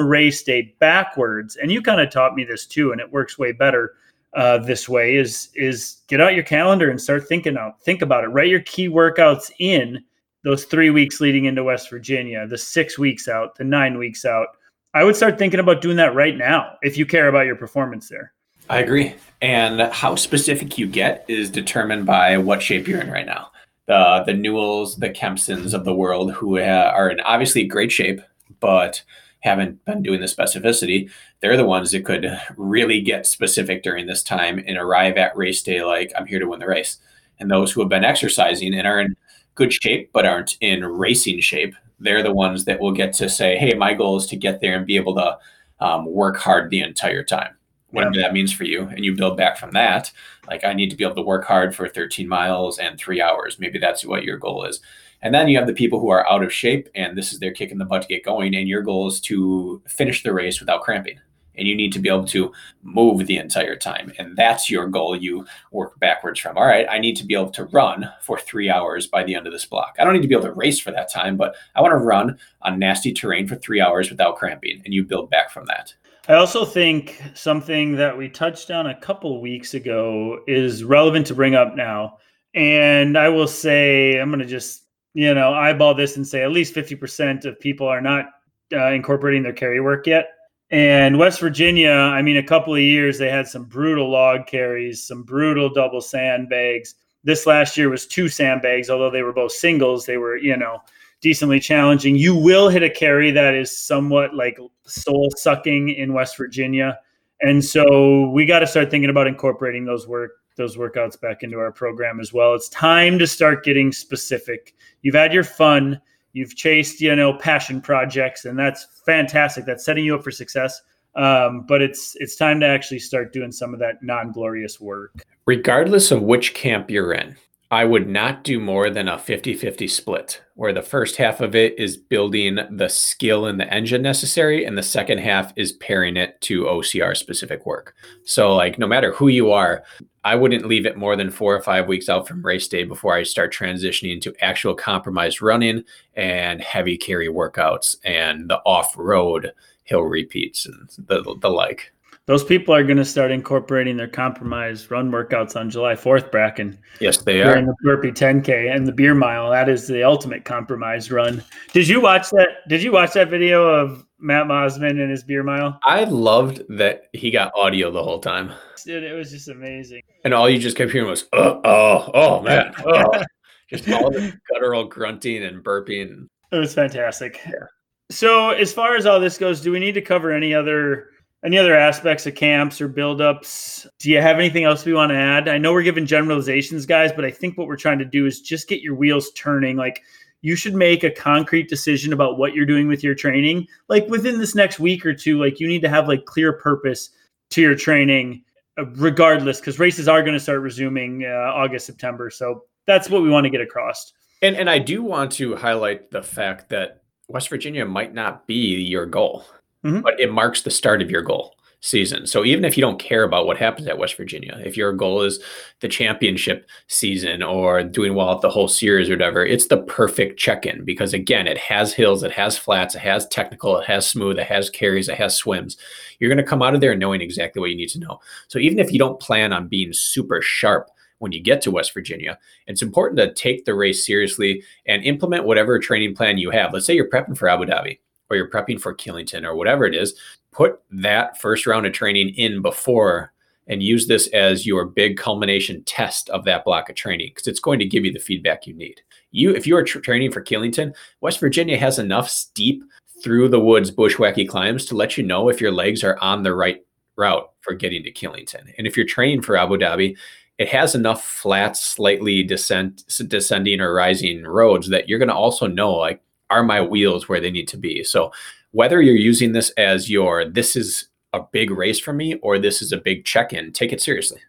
race day backwards, and you kind of taught me this too, and it works way better uh, this way is is get out your calendar and start thinking out think about it. Write your key workouts in those three weeks leading into west virginia the six weeks out the nine weeks out. I would start thinking about doing that right now if you care about your performance there. I agree. And how specific you get is determined by what shape you're in right now. The the newells the kempsons of the world who are in obviously great shape but haven't been doing the specificity, they're the ones that could really get specific during this time and arrive at race day like, I'm here to win the race. And those who have been exercising and are in good shape but aren't in racing shape, they're the ones that will get to say, hey, my goal is to get there and be able to um, work hard the entire time. Whatever that means for you and you build back from that like i need to be able to work hard for 13 miles and three hours. Maybe that's what your goal is and then you have the people who are out of shape and this is their kick in the butt to get going. And your goal is to finish the race without cramping. And you need to be able to move the entire time. And that's your goal. You work backwards from, all right, I need to be able to run for three hours by the end of this block. I don't need to be able to race for that time, but I want to run on nasty terrain for three hours without cramping. And you build back from that. I also think something that we touched on a couple weeks ago is relevant to bring up now. And I will say, I'm going to just you know, eyeball this and say at least 50% of people are not uh, incorporating their carry work yet. And West Virginia, I mean, a couple of years they had some brutal log carries, some brutal double sandbags. This last year was two sandbags, although they were both singles. They were, you know, decently challenging. You will hit a carry that is somewhat like soul sucking in West Virginia. And so we got to start thinking about incorporating those work those workouts back into our program as well. It's time to start getting specific. You've had your fun, you've chased, you know, passion projects, and that's fantastic. That's setting you up for success. Um, but it's it's time to actually start doing some of that non-glorious work. Regardless of which camp you're in, I would not do more than a 50 50 split, where the first half of it is building the skill in the engine necessary, and the second half is pairing it to OCR specific work. So, like, no matter who you are, I wouldn't leave it more than four or five weeks out from race day before I start transitioning to actual compromised running and heavy carry workouts and the off road hill repeats and the, the like those people are going to start incorporating their compromised run workouts on July 4th, Bracken. Yes, they are. In the burpee 10K and the beer mile. That is the ultimate compromised run. Did you watch that? Did you watch that video of Matt Mosman and his beer mile? I loved that he got audio the whole time. Dude, it was just amazing. And all you just kept hearing was, oh, oh, oh, man. Oh. just all the guttural grunting and burping. It was fantastic. Yeah. So, as far as all this goes, do we need to cover any other any other aspects of camps or buildups? Do you have anything else we want to add? I know we're giving generalizations, guys, but I think what we're trying to do is just get your wheels turning. Like you should make a concrete decision about what you're doing with your training. Like within this next week or two, like you need to have like clear purpose to your training, uh, regardless, because races are going to start resuming uh, August, September. So that's what we want to get across. And and I do want to highlight the fact that West Virginia might not be your goal mm-hmm. but it marks the start of your goal. season. So even if you don't care about what happens at West Virginia, if your goal is the championship season or doing well at the whole series or whatever, it's the perfect check-in because again, it has hills, it has flats, it has technical, it has smooth, it has carries, it has swims. You're going to come out of there knowing exactly what you need to know. So even if you don't plan on being super sharp when you get to West Virginia, it's important to take the race seriously and implement whatever training plan you have. Let's say you're prepping for Abu Dhabi or you're prepping for Killington or whatever it is, put that first round of training in before and use this as your big culmination test of that block of training because it's going to give you the feedback you need. You, if you are training for Killington, West Virginia has enough steep through the woods bushwhacky climbs to let you know if your legs are on the right route for getting to Killington. And if you're training for Abu Dhabi, it has enough flat, slightly descent, descending or rising roads that you're going to also know like, are my wheels where they need to be? So whether you're using this as your this is a big race for me or this is a big check-in, take it seriously.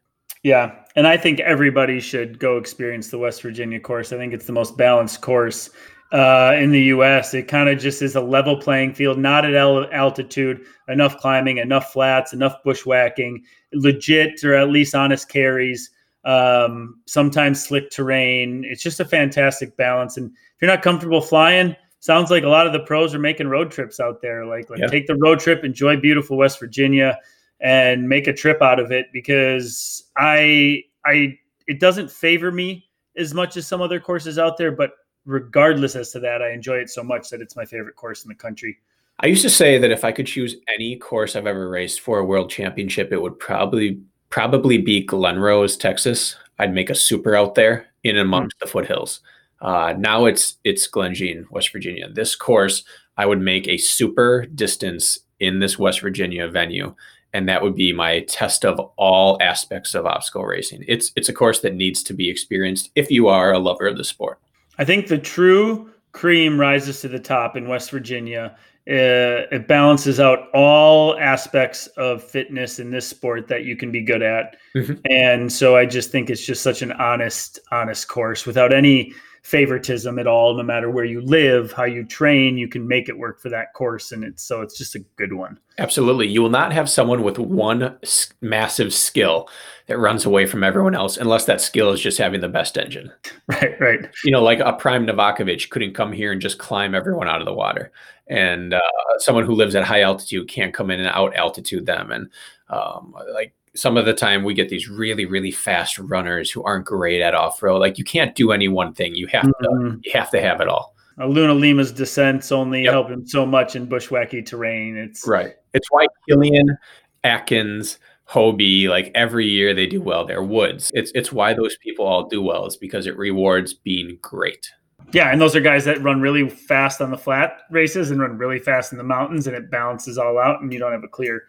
Yeah, and I think everybody should go experience the West Virginia course. I think it's the most balanced course uh, in the U.S. It kind of just is a level playing field, not at altitude, enough climbing, enough flats, enough bushwhacking, legit or at least honest carries. Um, sometimes slick terrain. It's just a fantastic balance. And if you're not comfortable flying, sounds like a lot of the pros are making road trips out there. Like, like yeah. take the road trip, enjoy beautiful West Virginia, and make a trip out of it. Because I, I, it doesn't favor me as much as some other courses out there, but regardless as to that, I enjoy it so much that it's my favorite course in the country. I used to say that if I could choose any course I've ever raced for a world championship, it would probably probably be Glen Rose, Texas. I'd make a super out there in amongst mm-hmm. the foothills. Uh, now it's it's Glen Jean, West Virginia. This course, I would make a super distance in this West Virginia venue, and that would be my test of all aspects of obstacle racing. It's it's a course that needs to be experienced if you are a lover of the sport. I think the true cream rises to the top in West Virginia. Uh, it balances out all aspects of fitness in this sport that you can be good at, mm-hmm. and so I just think it's just such an honest, honest course without any favoritism at all no matter where you live how you train you can make it work for that course and it's so it's just a good one. Absolutely. You will not have someone with one massive skill that runs away from everyone else unless that skill is just having the best engine. Right right. You know like a prime Novakovich couldn't come here and just climb everyone out of the water. And uh, someone who lives at high altitude can't come in and out altitude them. And um, like some of the time we get these really really fast runners who aren't great at off-road like you can't do any one thing you have mm-hmm. to you have to have it all uh, Luna Lima's descents only yep. help him so much in bushwhacky terrain it's right it's why Killian Atkins Hobie, like every year they do well. They're woods. It's it's why those people all do well. is because it rewards being great. Yeah, and those are guys that run really fast on the flat races and run really fast in the mountains, and it balances all out, and you don't have a clear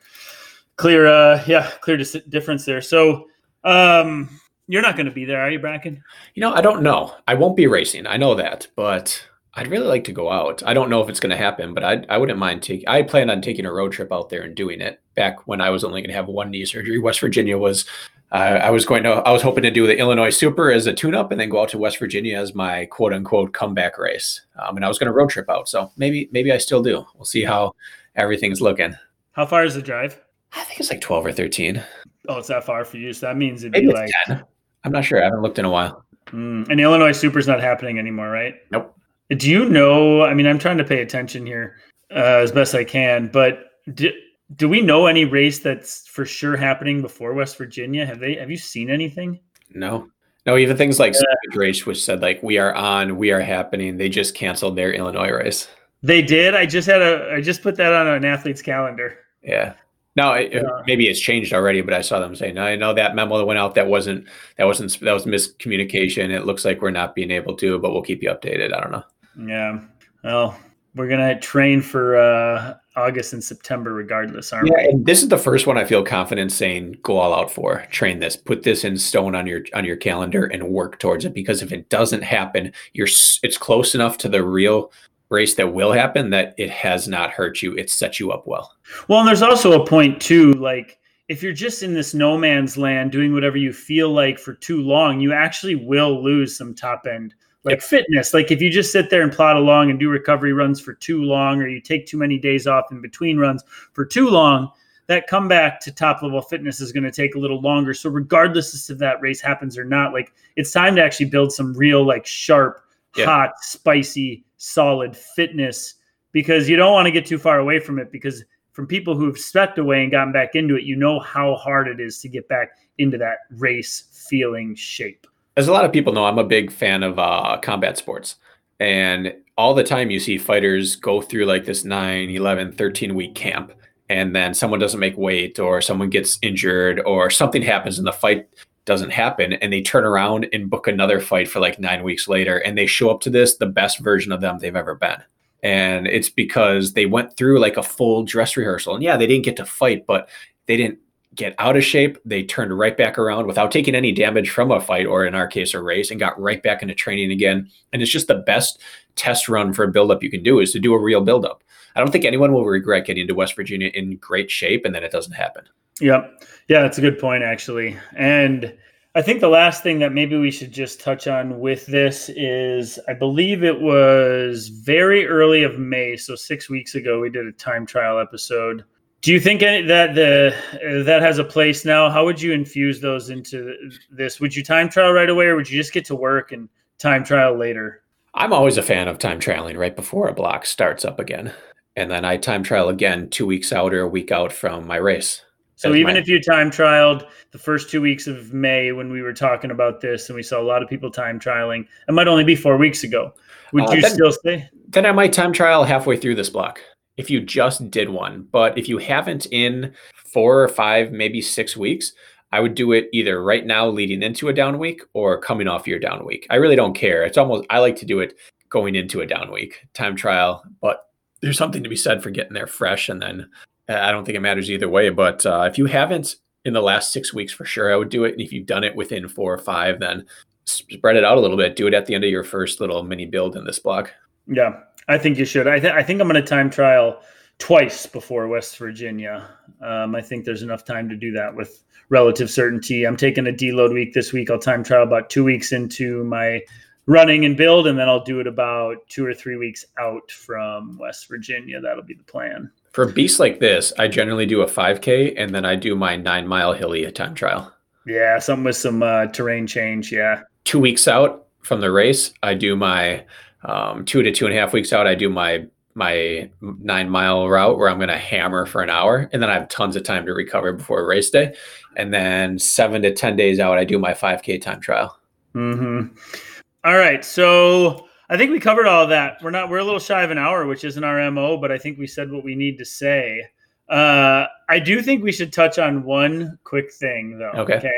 clear uh yeah clear dis- difference there so um you're not going to be there are you bracken you know i don't know i won't be racing i know that but i'd really like to go out i don't know if it's going to happen but i i wouldn't mind taking i plan on taking a road trip out there and doing it back when i was only going to have one knee surgery west virginia was uh, I was going to, I was hoping to do the Illinois Super as a tune-up, and then go out to West Virginia as my quote-unquote comeback race. Um, and I was going to road trip out, so maybe, maybe I still do. We'll see how everything's looking. How far is the drive? I think it's like 12 or 13. Oh, it's that far for you. So that means it'd Maybe be like 10. I'm not sure. I haven't looked in a while. Mm, and Illinois Super's not happening anymore, right? Nope. Do you know? I mean, I'm trying to pay attention here uh, as best I can, but do, do we know any race that's for sure happening before West Virginia? Have they? Have you seen anything? No, no. Even things like yeah. Race, which said like we are on, we are happening. They just canceled their Illinois race. They did. I just had a. I just put that on an athlete's calendar. Yeah, no, it, yeah. maybe it's changed already, but I saw them saying, "I know that memo that went out that wasn't that wasn't that was miscommunication. It looks like we're not being able to, but we'll keep you updated." I don't know. Yeah. Well, we're gonna train for uh, August and September regardless, aren't yeah, we? And this is the first one I feel confident saying go all out for. Train this, put this in stone on your on your calendar, and work towards it. Because if it doesn't happen, you're it's close enough to the real race that will happen that it has not hurt you. It sets you up well. Well, and there's also a point too, like if you're just in this no man's land doing whatever you feel like for too long, you actually will lose some top end like yep. fitness. Like if you just sit there and plod along and do recovery runs for too long, or you take too many days off in between runs for too long, that comeback to top level fitness is going to take a little longer. So regardless if that race happens or not, like it's time to actually build some real like sharp, yeah. hot, spicy, solid fitness because you don't want to get too far away from it because from people who've stepped away and gotten back into it, you know how hard it is to get back into that race feeling shape. As a lot of people know, I'm a big fan of uh, combat sports. And all the time you see fighters go through like this 9, 11, 13 week camp. And then someone doesn't make weight or someone gets injured or something happens in the fight doesn't happen. And they turn around and book another fight for like nine weeks later. And they show up to this the best version of them they've ever been and it's because they went through like a full dress rehearsal and yeah they didn't get to fight but they didn't get out of shape they turned right back around without taking any damage from a fight or in our case a race and got right back into training again and it's just the best test run for a buildup you can do is to do a real buildup i don't think anyone will regret getting to west virginia in great shape and then it doesn't happen yep yeah that's a good point actually and I think the last thing that maybe we should just touch on with this is I believe it was very early of May, so six weeks ago, we did a time trial episode. Do you think that the that has a place now? How would you infuse those into this? Would you time trial right away, or would you just get to work and time trial later? I'm always a fan of time trialing right before a block starts up again, and then I time trial again two weeks out or a week out from my race. So even my... if you time trialed the first two weeks of May when we were talking about this, and we saw a lot of people time trialing, it might only be four weeks ago. Would uh, you then, still say? Then I might time trial halfway through this block if you just did one. But if you haven't in four or five, maybe six weeks, I would do it either right now leading into a down week or coming off your down week. I really don't care. It's almost I like to do it going into a down week time trial, but there's something to be said for getting there fresh and then I don't think it matters either way. But uh, if you haven't in the last six weeks, for sure, I would do it. And if you've done it within four or five, then spread it out a little bit. Do it at the end of your first little mini build in this block. Yeah, I think you should. I, th- I think I'm going to time trial twice before West Virginia. Um, I think there's enough time to do that with relative certainty. I'm taking a deload week this week. I'll time trial about two weeks into my running and build, and then I'll do it about two or three weeks out from West Virginia. That'll be the plan. For beasts like this, I generally do a 5K and then I do my nine mile hilly time trial. Yeah, something with some uh, terrain change. Yeah. Two weeks out from the race, I do my um, two to two and a half weeks out. I do my my nine mile route where I'm going to hammer for an hour, and then I have tons of time to recover before race day. And then seven to ten days out, I do my 5K time trial. Hmm. All right, so I think we covered all of that. We're not we're a little shy of an hour, which isn't our mo, but I think we said what we need to say. Uh, I do think we should touch on one quick thing though. Okay. okay.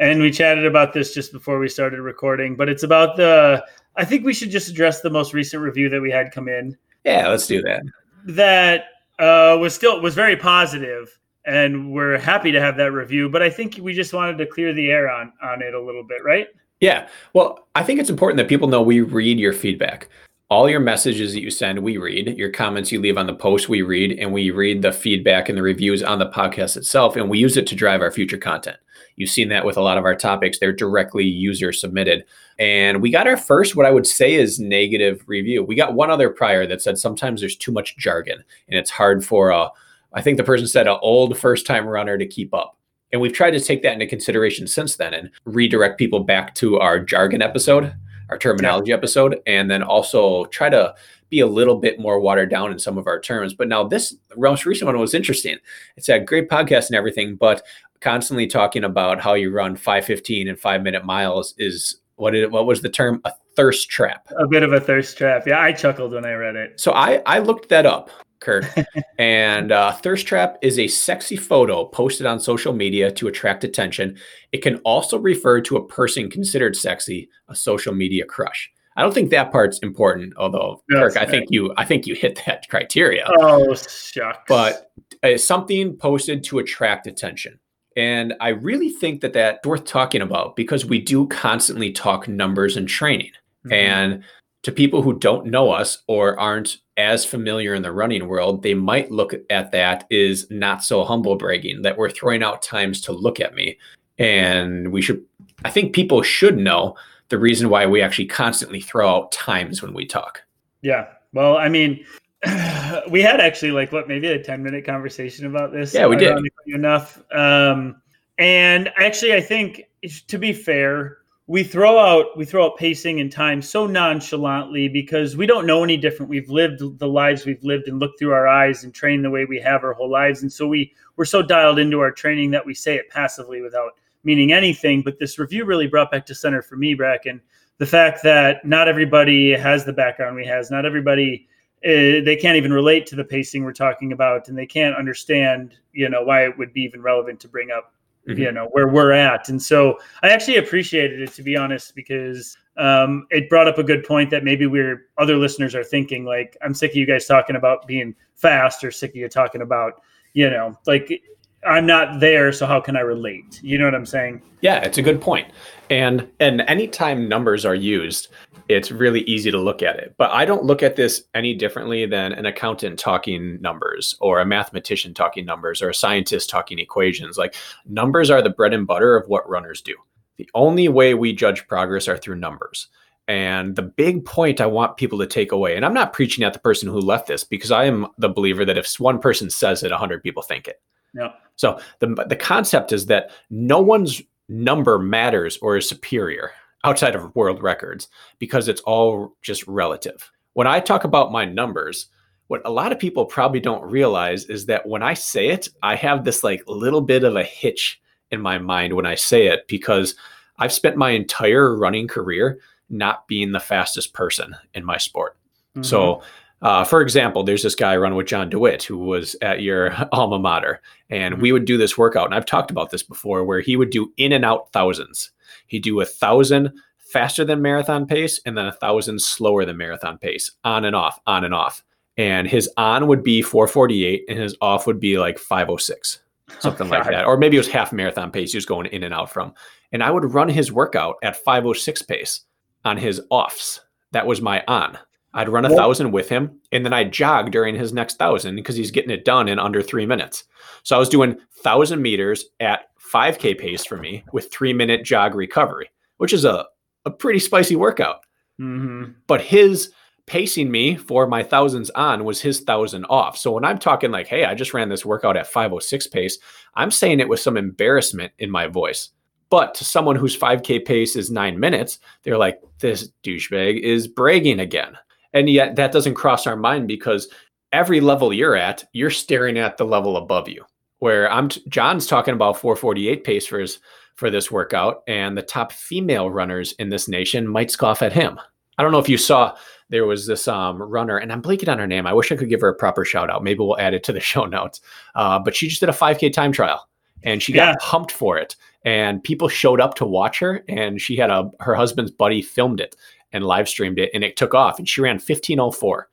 And we chatted about this just before we started recording, but it's about the. I think we should just address the most recent review that we had come in. Yeah, let's do that. That uh, was still was very positive, and we're happy to have that review. But I think we just wanted to clear the air on on it a little bit, right? Yeah. Well, I think it's important that people know we read your feedback. All your messages that you send, we read. Your comments you leave on the post, we read. And we read the feedback and the reviews on the podcast itself. And we use it to drive our future content. You've seen that with a lot of our topics. They're directly user submitted. And we got our first, what I would say is negative review. We got one other prior that said sometimes there's too much jargon and it's hard for a, I think the person said, an old first time runner to keep up. And we've tried to take that into consideration since then and redirect people back to our jargon episode, our terminology yeah. episode, and then also try to be a little bit more watered down in some of our terms. But now this most recent one was interesting. It's a great podcast and everything, but constantly talking about how you run 515 and five minute miles is what it what was the term? A thirst trap. A bit of a thirst trap. Yeah, I chuckled when I read it. So I I looked that up Kurt. and uh, Thirst Trap is a sexy photo posted on social media to attract attention. It can also refer to a person considered sexy, a social media crush. I don't think that part's important, although Kirk, I think you, I think you hit that criteria. Oh shucks! But uh, something posted to attract attention, and I really think that that's worth talking about because we do constantly talk numbers and training, mm-hmm. and to people who don't know us or aren't as familiar in the running world, they might look at that as not so humble bragging that we're throwing out times to look at me. And we should, I think people should know the reason why we actually constantly throw out times when we talk. Yeah. Well, I mean, we had actually like what maybe a 10 minute conversation about this. Yeah, we did. Enough. Um, and actually, I think to be fair, we throw out we throw out pacing and time so nonchalantly because we don't know any different. We've lived the lives we've lived and looked through our eyes and trained the way we have our whole lives, and so we we're so dialed into our training that we say it passively without meaning anything. But this review really brought back to center for me, Bracken, the fact that not everybody has the background we has. Not everybody uh, they can't even relate to the pacing we're talking about, and they can't understand, you know, why it would be even relevant to bring up mm-hmm. you know where we're at and so i actually appreciated it to be honest because um, it brought up a good point that maybe we're other listeners are thinking like i'm sick of you guys talking about being fast or sick of you talking about you know like i'm not there so how can i relate you know what i'm saying yeah it's a good point. and and anytime numbers are used it's really easy to look at it. But I don't look at this any differently than an accountant talking numbers or a mathematician talking numbers or a scientist talking equations. Like numbers are the bread and butter of what runners do. The only way we judge progress are through numbers. And the big point I want people to take away, and I'm not preaching at the person who left this because I am the believer that if one person says it, 100 people think it. Yeah. So the, the concept is that no one's number matters or is superior outside of world records because it's all just relative. When I talk about my numbers, what a lot of people probably don't realize is that when I say it, I have this like little bit of a hitch in my mind when I say it because I've spent my entire running career not being the fastest person in my sport. Mm-hmm. So, uh, for example, there's this guy I run with John DeWitt who was at your alma mater, and mm-hmm. we would do this workout. And I've talked about this before where he would do in and out thousands. He'd do a thousand faster than marathon pace and then a thousand slower than marathon pace, on and off, on and off. And his on would be 448 and his off would be like 506, something like that. Or maybe it was half marathon pace he was going in and out from. And I would run his workout at 506 pace on his offs. That was my on. I'd run a thousand with him and then I'd jog during his next thousand because he's getting it done in under three minutes. So I was doing thousand meters at 5K pace for me with three minute jog recovery, which is a, a pretty spicy workout. Mm-hmm. But his pacing me for my thousands on was his thousand off. So when I'm talking like, hey, I just ran this workout at 506 pace, I'm saying it with some embarrassment in my voice. But to someone whose 5K pace is nine minutes, they're like, this douchebag is bragging again. And yet that doesn't cross our mind because every level you're at, you're staring at the level above you where I'm t- John's talking about 448 pace for his, for this workout, and the top female runners in this nation might scoff at him. I don't know if you saw there was this um, runner, and I'm blanking on her name. I wish I could give her a proper shout out. Maybe we'll add it to the show notes. Uh, but she just did a 5K time trial, and she got yeah. pumped for it. And people showed up to watch her, and she had a her husband's buddy filmed it and live streamed it, and it took off. And she ran 1504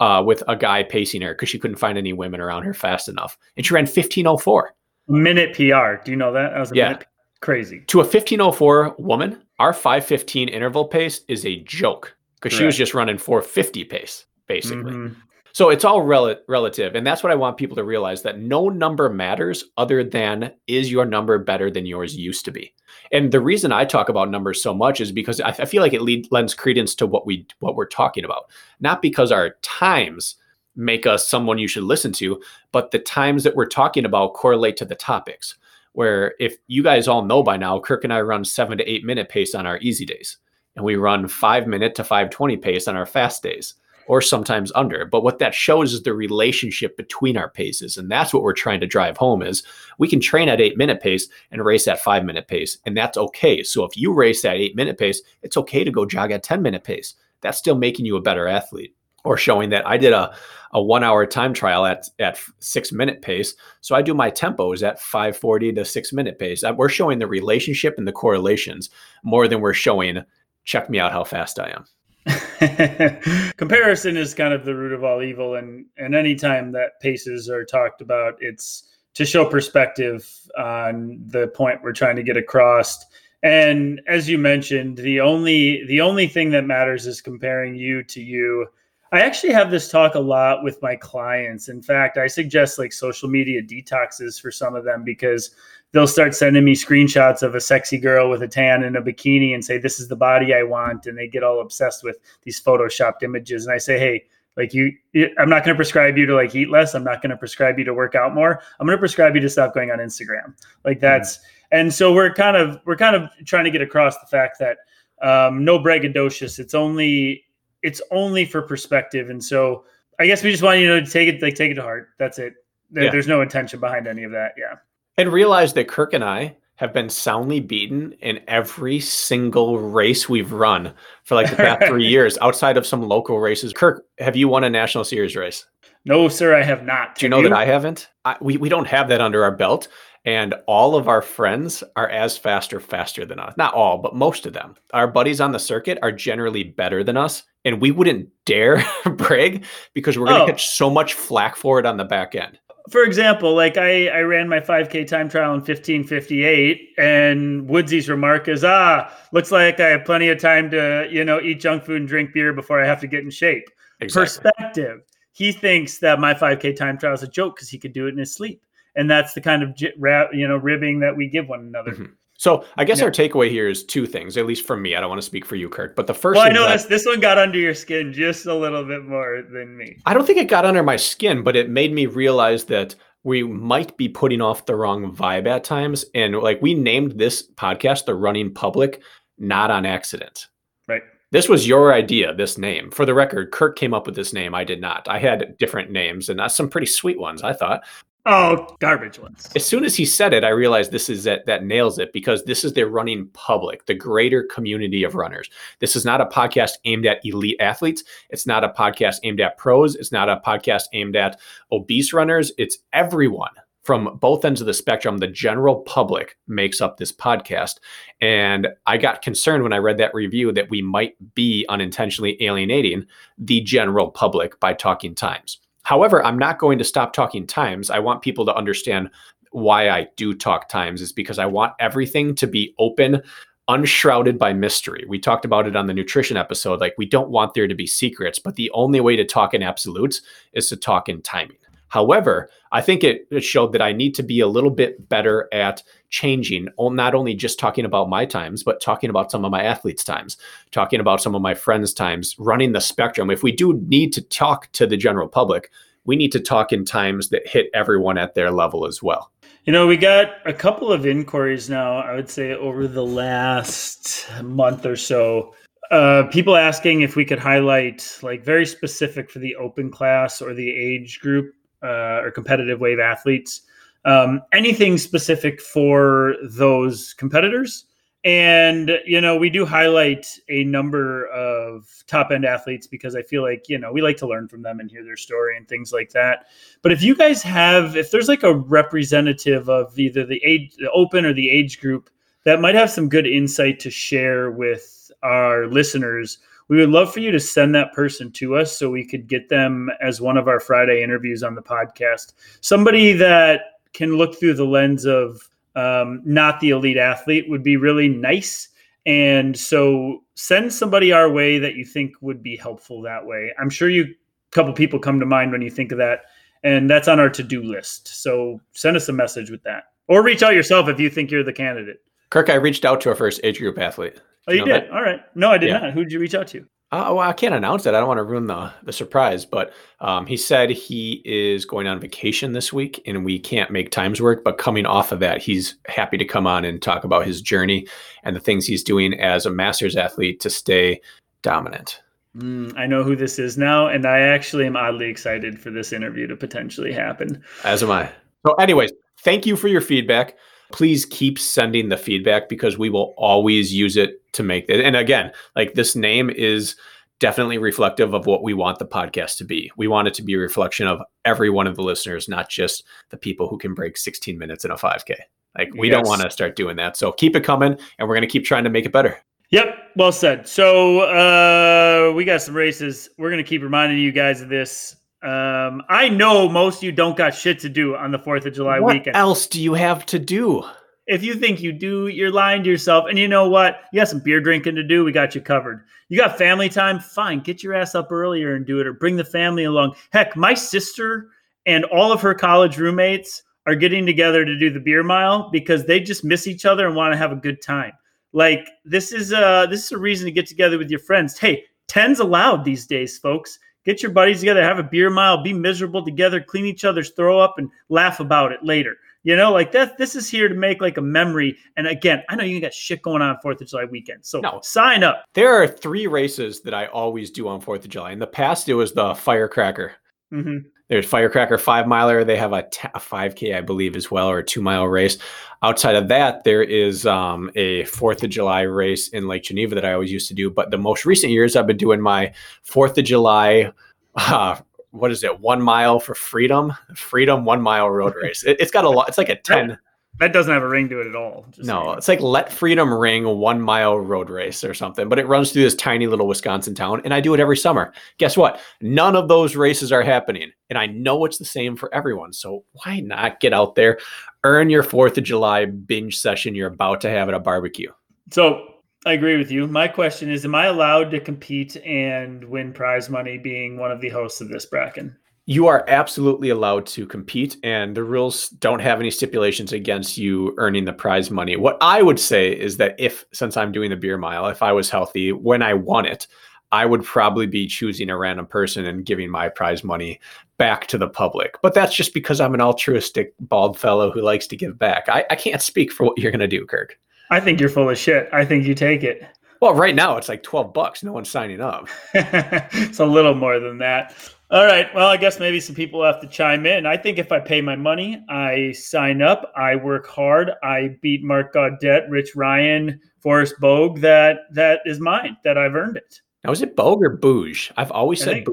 uh, with a guy pacing her because she couldn't find any women around her fast enough, and she ran 1504. Minute PR. Do you know that? that was yeah. Crazy. To a 1504 woman, our 515 interval pace is a joke because she was just running 450 pace, basically. Mm-hmm. So it's all rel- relative. And that's what I want people to realize that no number matters other than is your number better than yours used to be. And the reason I talk about numbers so much is because I, I feel like it lead, lends credence to what we what we're talking about. Not because our times make us someone you should listen to, but the times that we're talking about correlate to the topics. Where if you guys all know by now, Kirk and I run seven to eight minute pace on our easy days, and we run five minute to five twenty pace on our fast days or sometimes under. But what that shows is the relationship between our paces. And that's what we're trying to drive home is we can train at eight minute pace and race at five minute pace. And that's okay. So if you race at eight minute pace, it's okay to go jog at 10 minute pace. That's still making you a better athlete or showing that I did a, a one hour time trial at, at six minute pace. So I do my tempos at 540 to six minute pace. Uh, we're showing the relationship and the correlations more than we're showing, check me out how fast I am. comparison is kind of the root of all evil and and anytime that paces are talked about it's to show perspective on the point we're trying to get across. And as you mentioned the only the only thing that matters is comparing you to you i actually have this talk a lot with my clients in fact i suggest like social media detoxes for some of them because they'll start sending me screenshots of a sexy girl with a tan and a bikini and say this is the body i want and they get all obsessed with these photoshopped images and i say hey Like you, I'm not going to prescribe you to like eat less. I'm not going to prescribe you to work out more. I'm going to prescribe you to stop going on Instagram. Like mm-hmm. that's, mm-hmm. and so we're kind of we're kind of trying to get across the fact that um, no braggadocious. It's only it's only for perspective, and so I guess we just want you know, to take it like take it to heart. That's it. There, yeah. There's no intention behind any of that. Yeah. And realize that Kirk and I have been soundly beaten in every single race we've run for like the past three years outside of some local races. Kirk, have you won a national series race? No, sir, I have not. Do you know you? that I haven't? I, we, we don't have that under our belt. And all of our friends are as fast or faster than us. Not all, but most of them. Our buddies on the circuit are generally better than us. And we wouldn't dare brag because we're going to oh. catch so much flack for it on the back end for example, like I, I ran my 5K time trial in 1558, and Woodsy's remark is, ah, looks like I have plenty of time to, you know, eat junk food and drink beer before I have to get in shape. Exactly. Perspective. He thinks that my 5K time trial is a joke because he could do it in his sleep. And that's the kind of, you know, ribbing that we give one another. Mm-hmm. So I guess yeah. our takeaway here is two things, at least for me. I don't want to speak for you, Kirk, but the first. Well, I know that, this one got under your skin just a little bit more than me. I don't think it got under my skin, but it made me realize that we might be putting off the wrong vibe at times, and like we named this podcast "The Running Public" not on accident. Right. This was your idea, this name. For the record, Kirk came up with this name. I did not. I had different names and some pretty sweet ones, I thought. Oh, garbage ones. As soon as he said it, I realized this is that that nails it because this is their running public, the greater community of runners. This is not a podcast aimed at elite athletes. It's not a podcast aimed at pros. It's not a podcast aimed at obese runners. It's everyone from both ends of the spectrum. The general public makes up this podcast. And I got concerned when I read that review that we might be unintentionally alienating the general public by talking times. However, I'm not going to stop talking times. I want people to understand why I do talk times is because I want everything to be open, unshrouded by mystery. We talked about it on the nutrition episode. Like, we don't want there to be secrets, but the only way to talk in absolutes is to talk in timing. However, I think it, showed that I need to be a little bit better at changing, not only just talking about my times, but talking about some of my athletes' times, talking about some of my friends' times, running the spectrum. If we do need to talk to the general public, we need to talk in times that hit everyone at their level as well. You know, we got a couple of inquiries now, I would say over the last month or so. Uh, people asking if we could highlight like very specific for the open class or the age group uh, or competitive wave athletes. Um, anything specific for those competitors. And, you know, we do highlight a number of top end athletes because I feel like, you know, we like to learn from them and hear their story and things like that. But if you guys have, if there's like a representative of either the age, the open or the age group that might have some good insight to share with our listeners, we would love for you to send that person to us so we could get them as one of our Friday interviews on the podcast. Somebody that can look through the lens of um, not the elite athlete would be really nice. And so send somebody our way that you think would be helpful that way. I'm sure you a couple people come to mind when you think of that. And that's on our to-do list. So send us a message with that. Or reach out yourself if you think you're the candidate. Kirk, I reached out to our first age group athlete. Oh, you, you did? That? All right. No, I did yeah. not. Who did you reach out to? Uh, well, I can't announce it. I don't want to ruin the the surprise. But um, he said he is going on vacation this week, and we can't make times work. But coming off of that, he's happy to come on and talk about his journey and the things he's doing as a masters athlete to stay dominant. Mm, I know who this is now, and I actually am oddly excited for this interview to potentially happen. As am I. So, anyways, thank you for your feedback please keep sending the feedback because we will always use it to make it. And again, like this name is definitely reflective of what we want the podcast to be. We want it to be a reflection of every one of the listeners, not just the people who can break 16 minutes in a 5K. Like we yes. don't want to start doing that. So keep it coming and we're going to keep trying to make it better. Yep, well said. So uh, we got some races. We're going to keep reminding you guys of this um, I know most of you don't got shit to do on the Fourth of July what weekend. What else do you have to do? If you think you do, you're lying to yourself. And you know what? You got some beer drinking to do. We got you covered. You got family time. Fine, get your ass up earlier and do it, or bring the family along. Heck, my sister and all of her college roommates are getting together to do the beer mile because they just miss each other and want to have a good time. Like this is a this is a reason to get together with your friends. Hey, tens allowed these days, folks Get your buddies together, have a beer mile, be miserable together, clean each other's throw up, and laugh about it later. You know, like that. This is here to make like a memory. And again, I know you got shit going on Fourth of July weekend, so no. sign up. There are three races that I always do on Fourth of July. In the past, it was the firecracker. Mm-hmm. There's Firecracker Five Miler. They have a, t- a 5K, I believe, as well, or a two mile race. Outside of that, there is um, a Fourth of July race in Lake Geneva that I always used to do. But the most recent years, I've been doing my Fourth of July. Uh, what is it? One mile for freedom, freedom one mile road race. It, has got a lot. It's like a ten. That doesn't have a ring to it at all. no, it's like let freedom ring one mile road race or something. But it runs through this tiny little Wisconsin town, and I do it every summer. Guess what? None of those races are happening, and I know it's the same for everyone. So why not get out there, earn your Fourth of July binge session you're about to have at a barbecue? So I agree with you. My question is Am I allowed to compete and win prize money being one of the hosts of this bracken? You are absolutely allowed to compete, and the rules don't have any stipulations against you earning the prize money. What I would say is that if, since I'm doing the beer mile, if I was healthy when I won it, I would probably be choosing a random person and giving my prize money back to the public. But that's just because I'm an altruistic bald fellow who likes to give back. I, I can't speak for what you're going to do, Kirk. I think you're full of shit. I think you take it. Well, right now it's like 12 bucks. No one's signing up. it's a little more than that. All right. Well, I guess maybe some people have to chime in. I think if I pay my money, I sign up, I work hard, I beat Mark Gaudet, Rich Ryan, Forrest Bogue, that that is mine, that I've earned it. Now, is it Bogue or Booge? I've always I said think,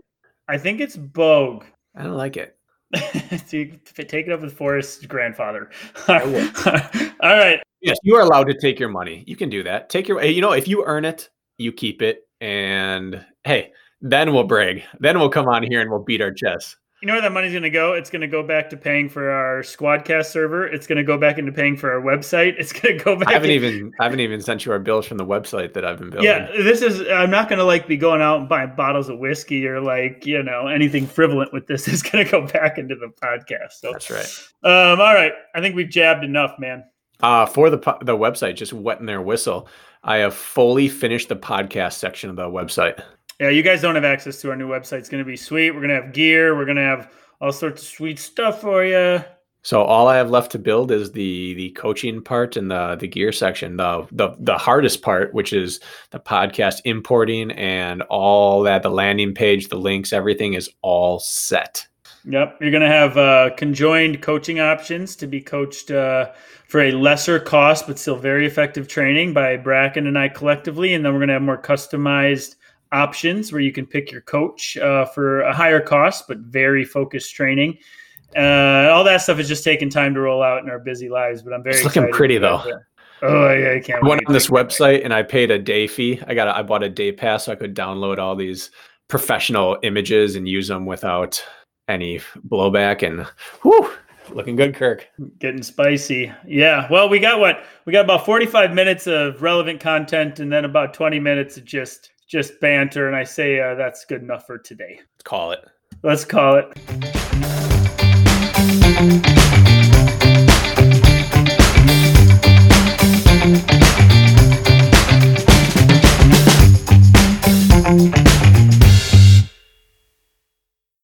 I think it's Bogue. I don't like it. so take it up with Forrest's grandfather. All right. Yes, you are allowed to take your money. You can do that. Take your, you know, if you earn it, you keep it. And hey, then we'll brag. Then we'll come on here and we'll beat our chests. You know where that money's going to go? It's going to go back to paying for our Squadcast server. It's going to go back into paying for our website. It's going to go back. I haven't in... even I haven't even sent you our bills from the website that I've been building. Yeah, this is. I'm not going to like be going out and buying bottles of whiskey or like you know anything frivolent with this. It's going to go back into the podcast. So that's right. Um, all right, I think we've jabbed enough, man. Uh, for the the website, just wetting their whistle. I have fully finished the podcast section of the website. Yeah, you guys don't have access to our new website. It's going to be sweet. We're going to have gear. We're going to have all sorts of sweet stuff for you. So all I have left to build is the the coaching part and the the gear section. The the the hardest part, which is the podcast importing and all that, the landing page, the links, everything is all set. Yep, you're going to have uh, conjoined coaching options to be coached uh, for a lesser cost, but still very effective training by Bracken and I collectively, and then we're going to have more customized options where you can pick your coach uh, for a higher cost but very focused training. Uh, all that stuff is just taking time to roll out in our busy lives, but I'm very. It's looking pretty though. Oh yeah, I can't. I went on this website and I paid a day fee. I got a, I bought a day pass so I could download all these professional images and use them without any blowback. And whew, looking good, Kirk. Getting spicy. Yeah. Well, we got what we got about 45 minutes of relevant content, and then about 20 minutes of just just banter, and I say uh, that's good enough for today. Let's call it. Let's call it.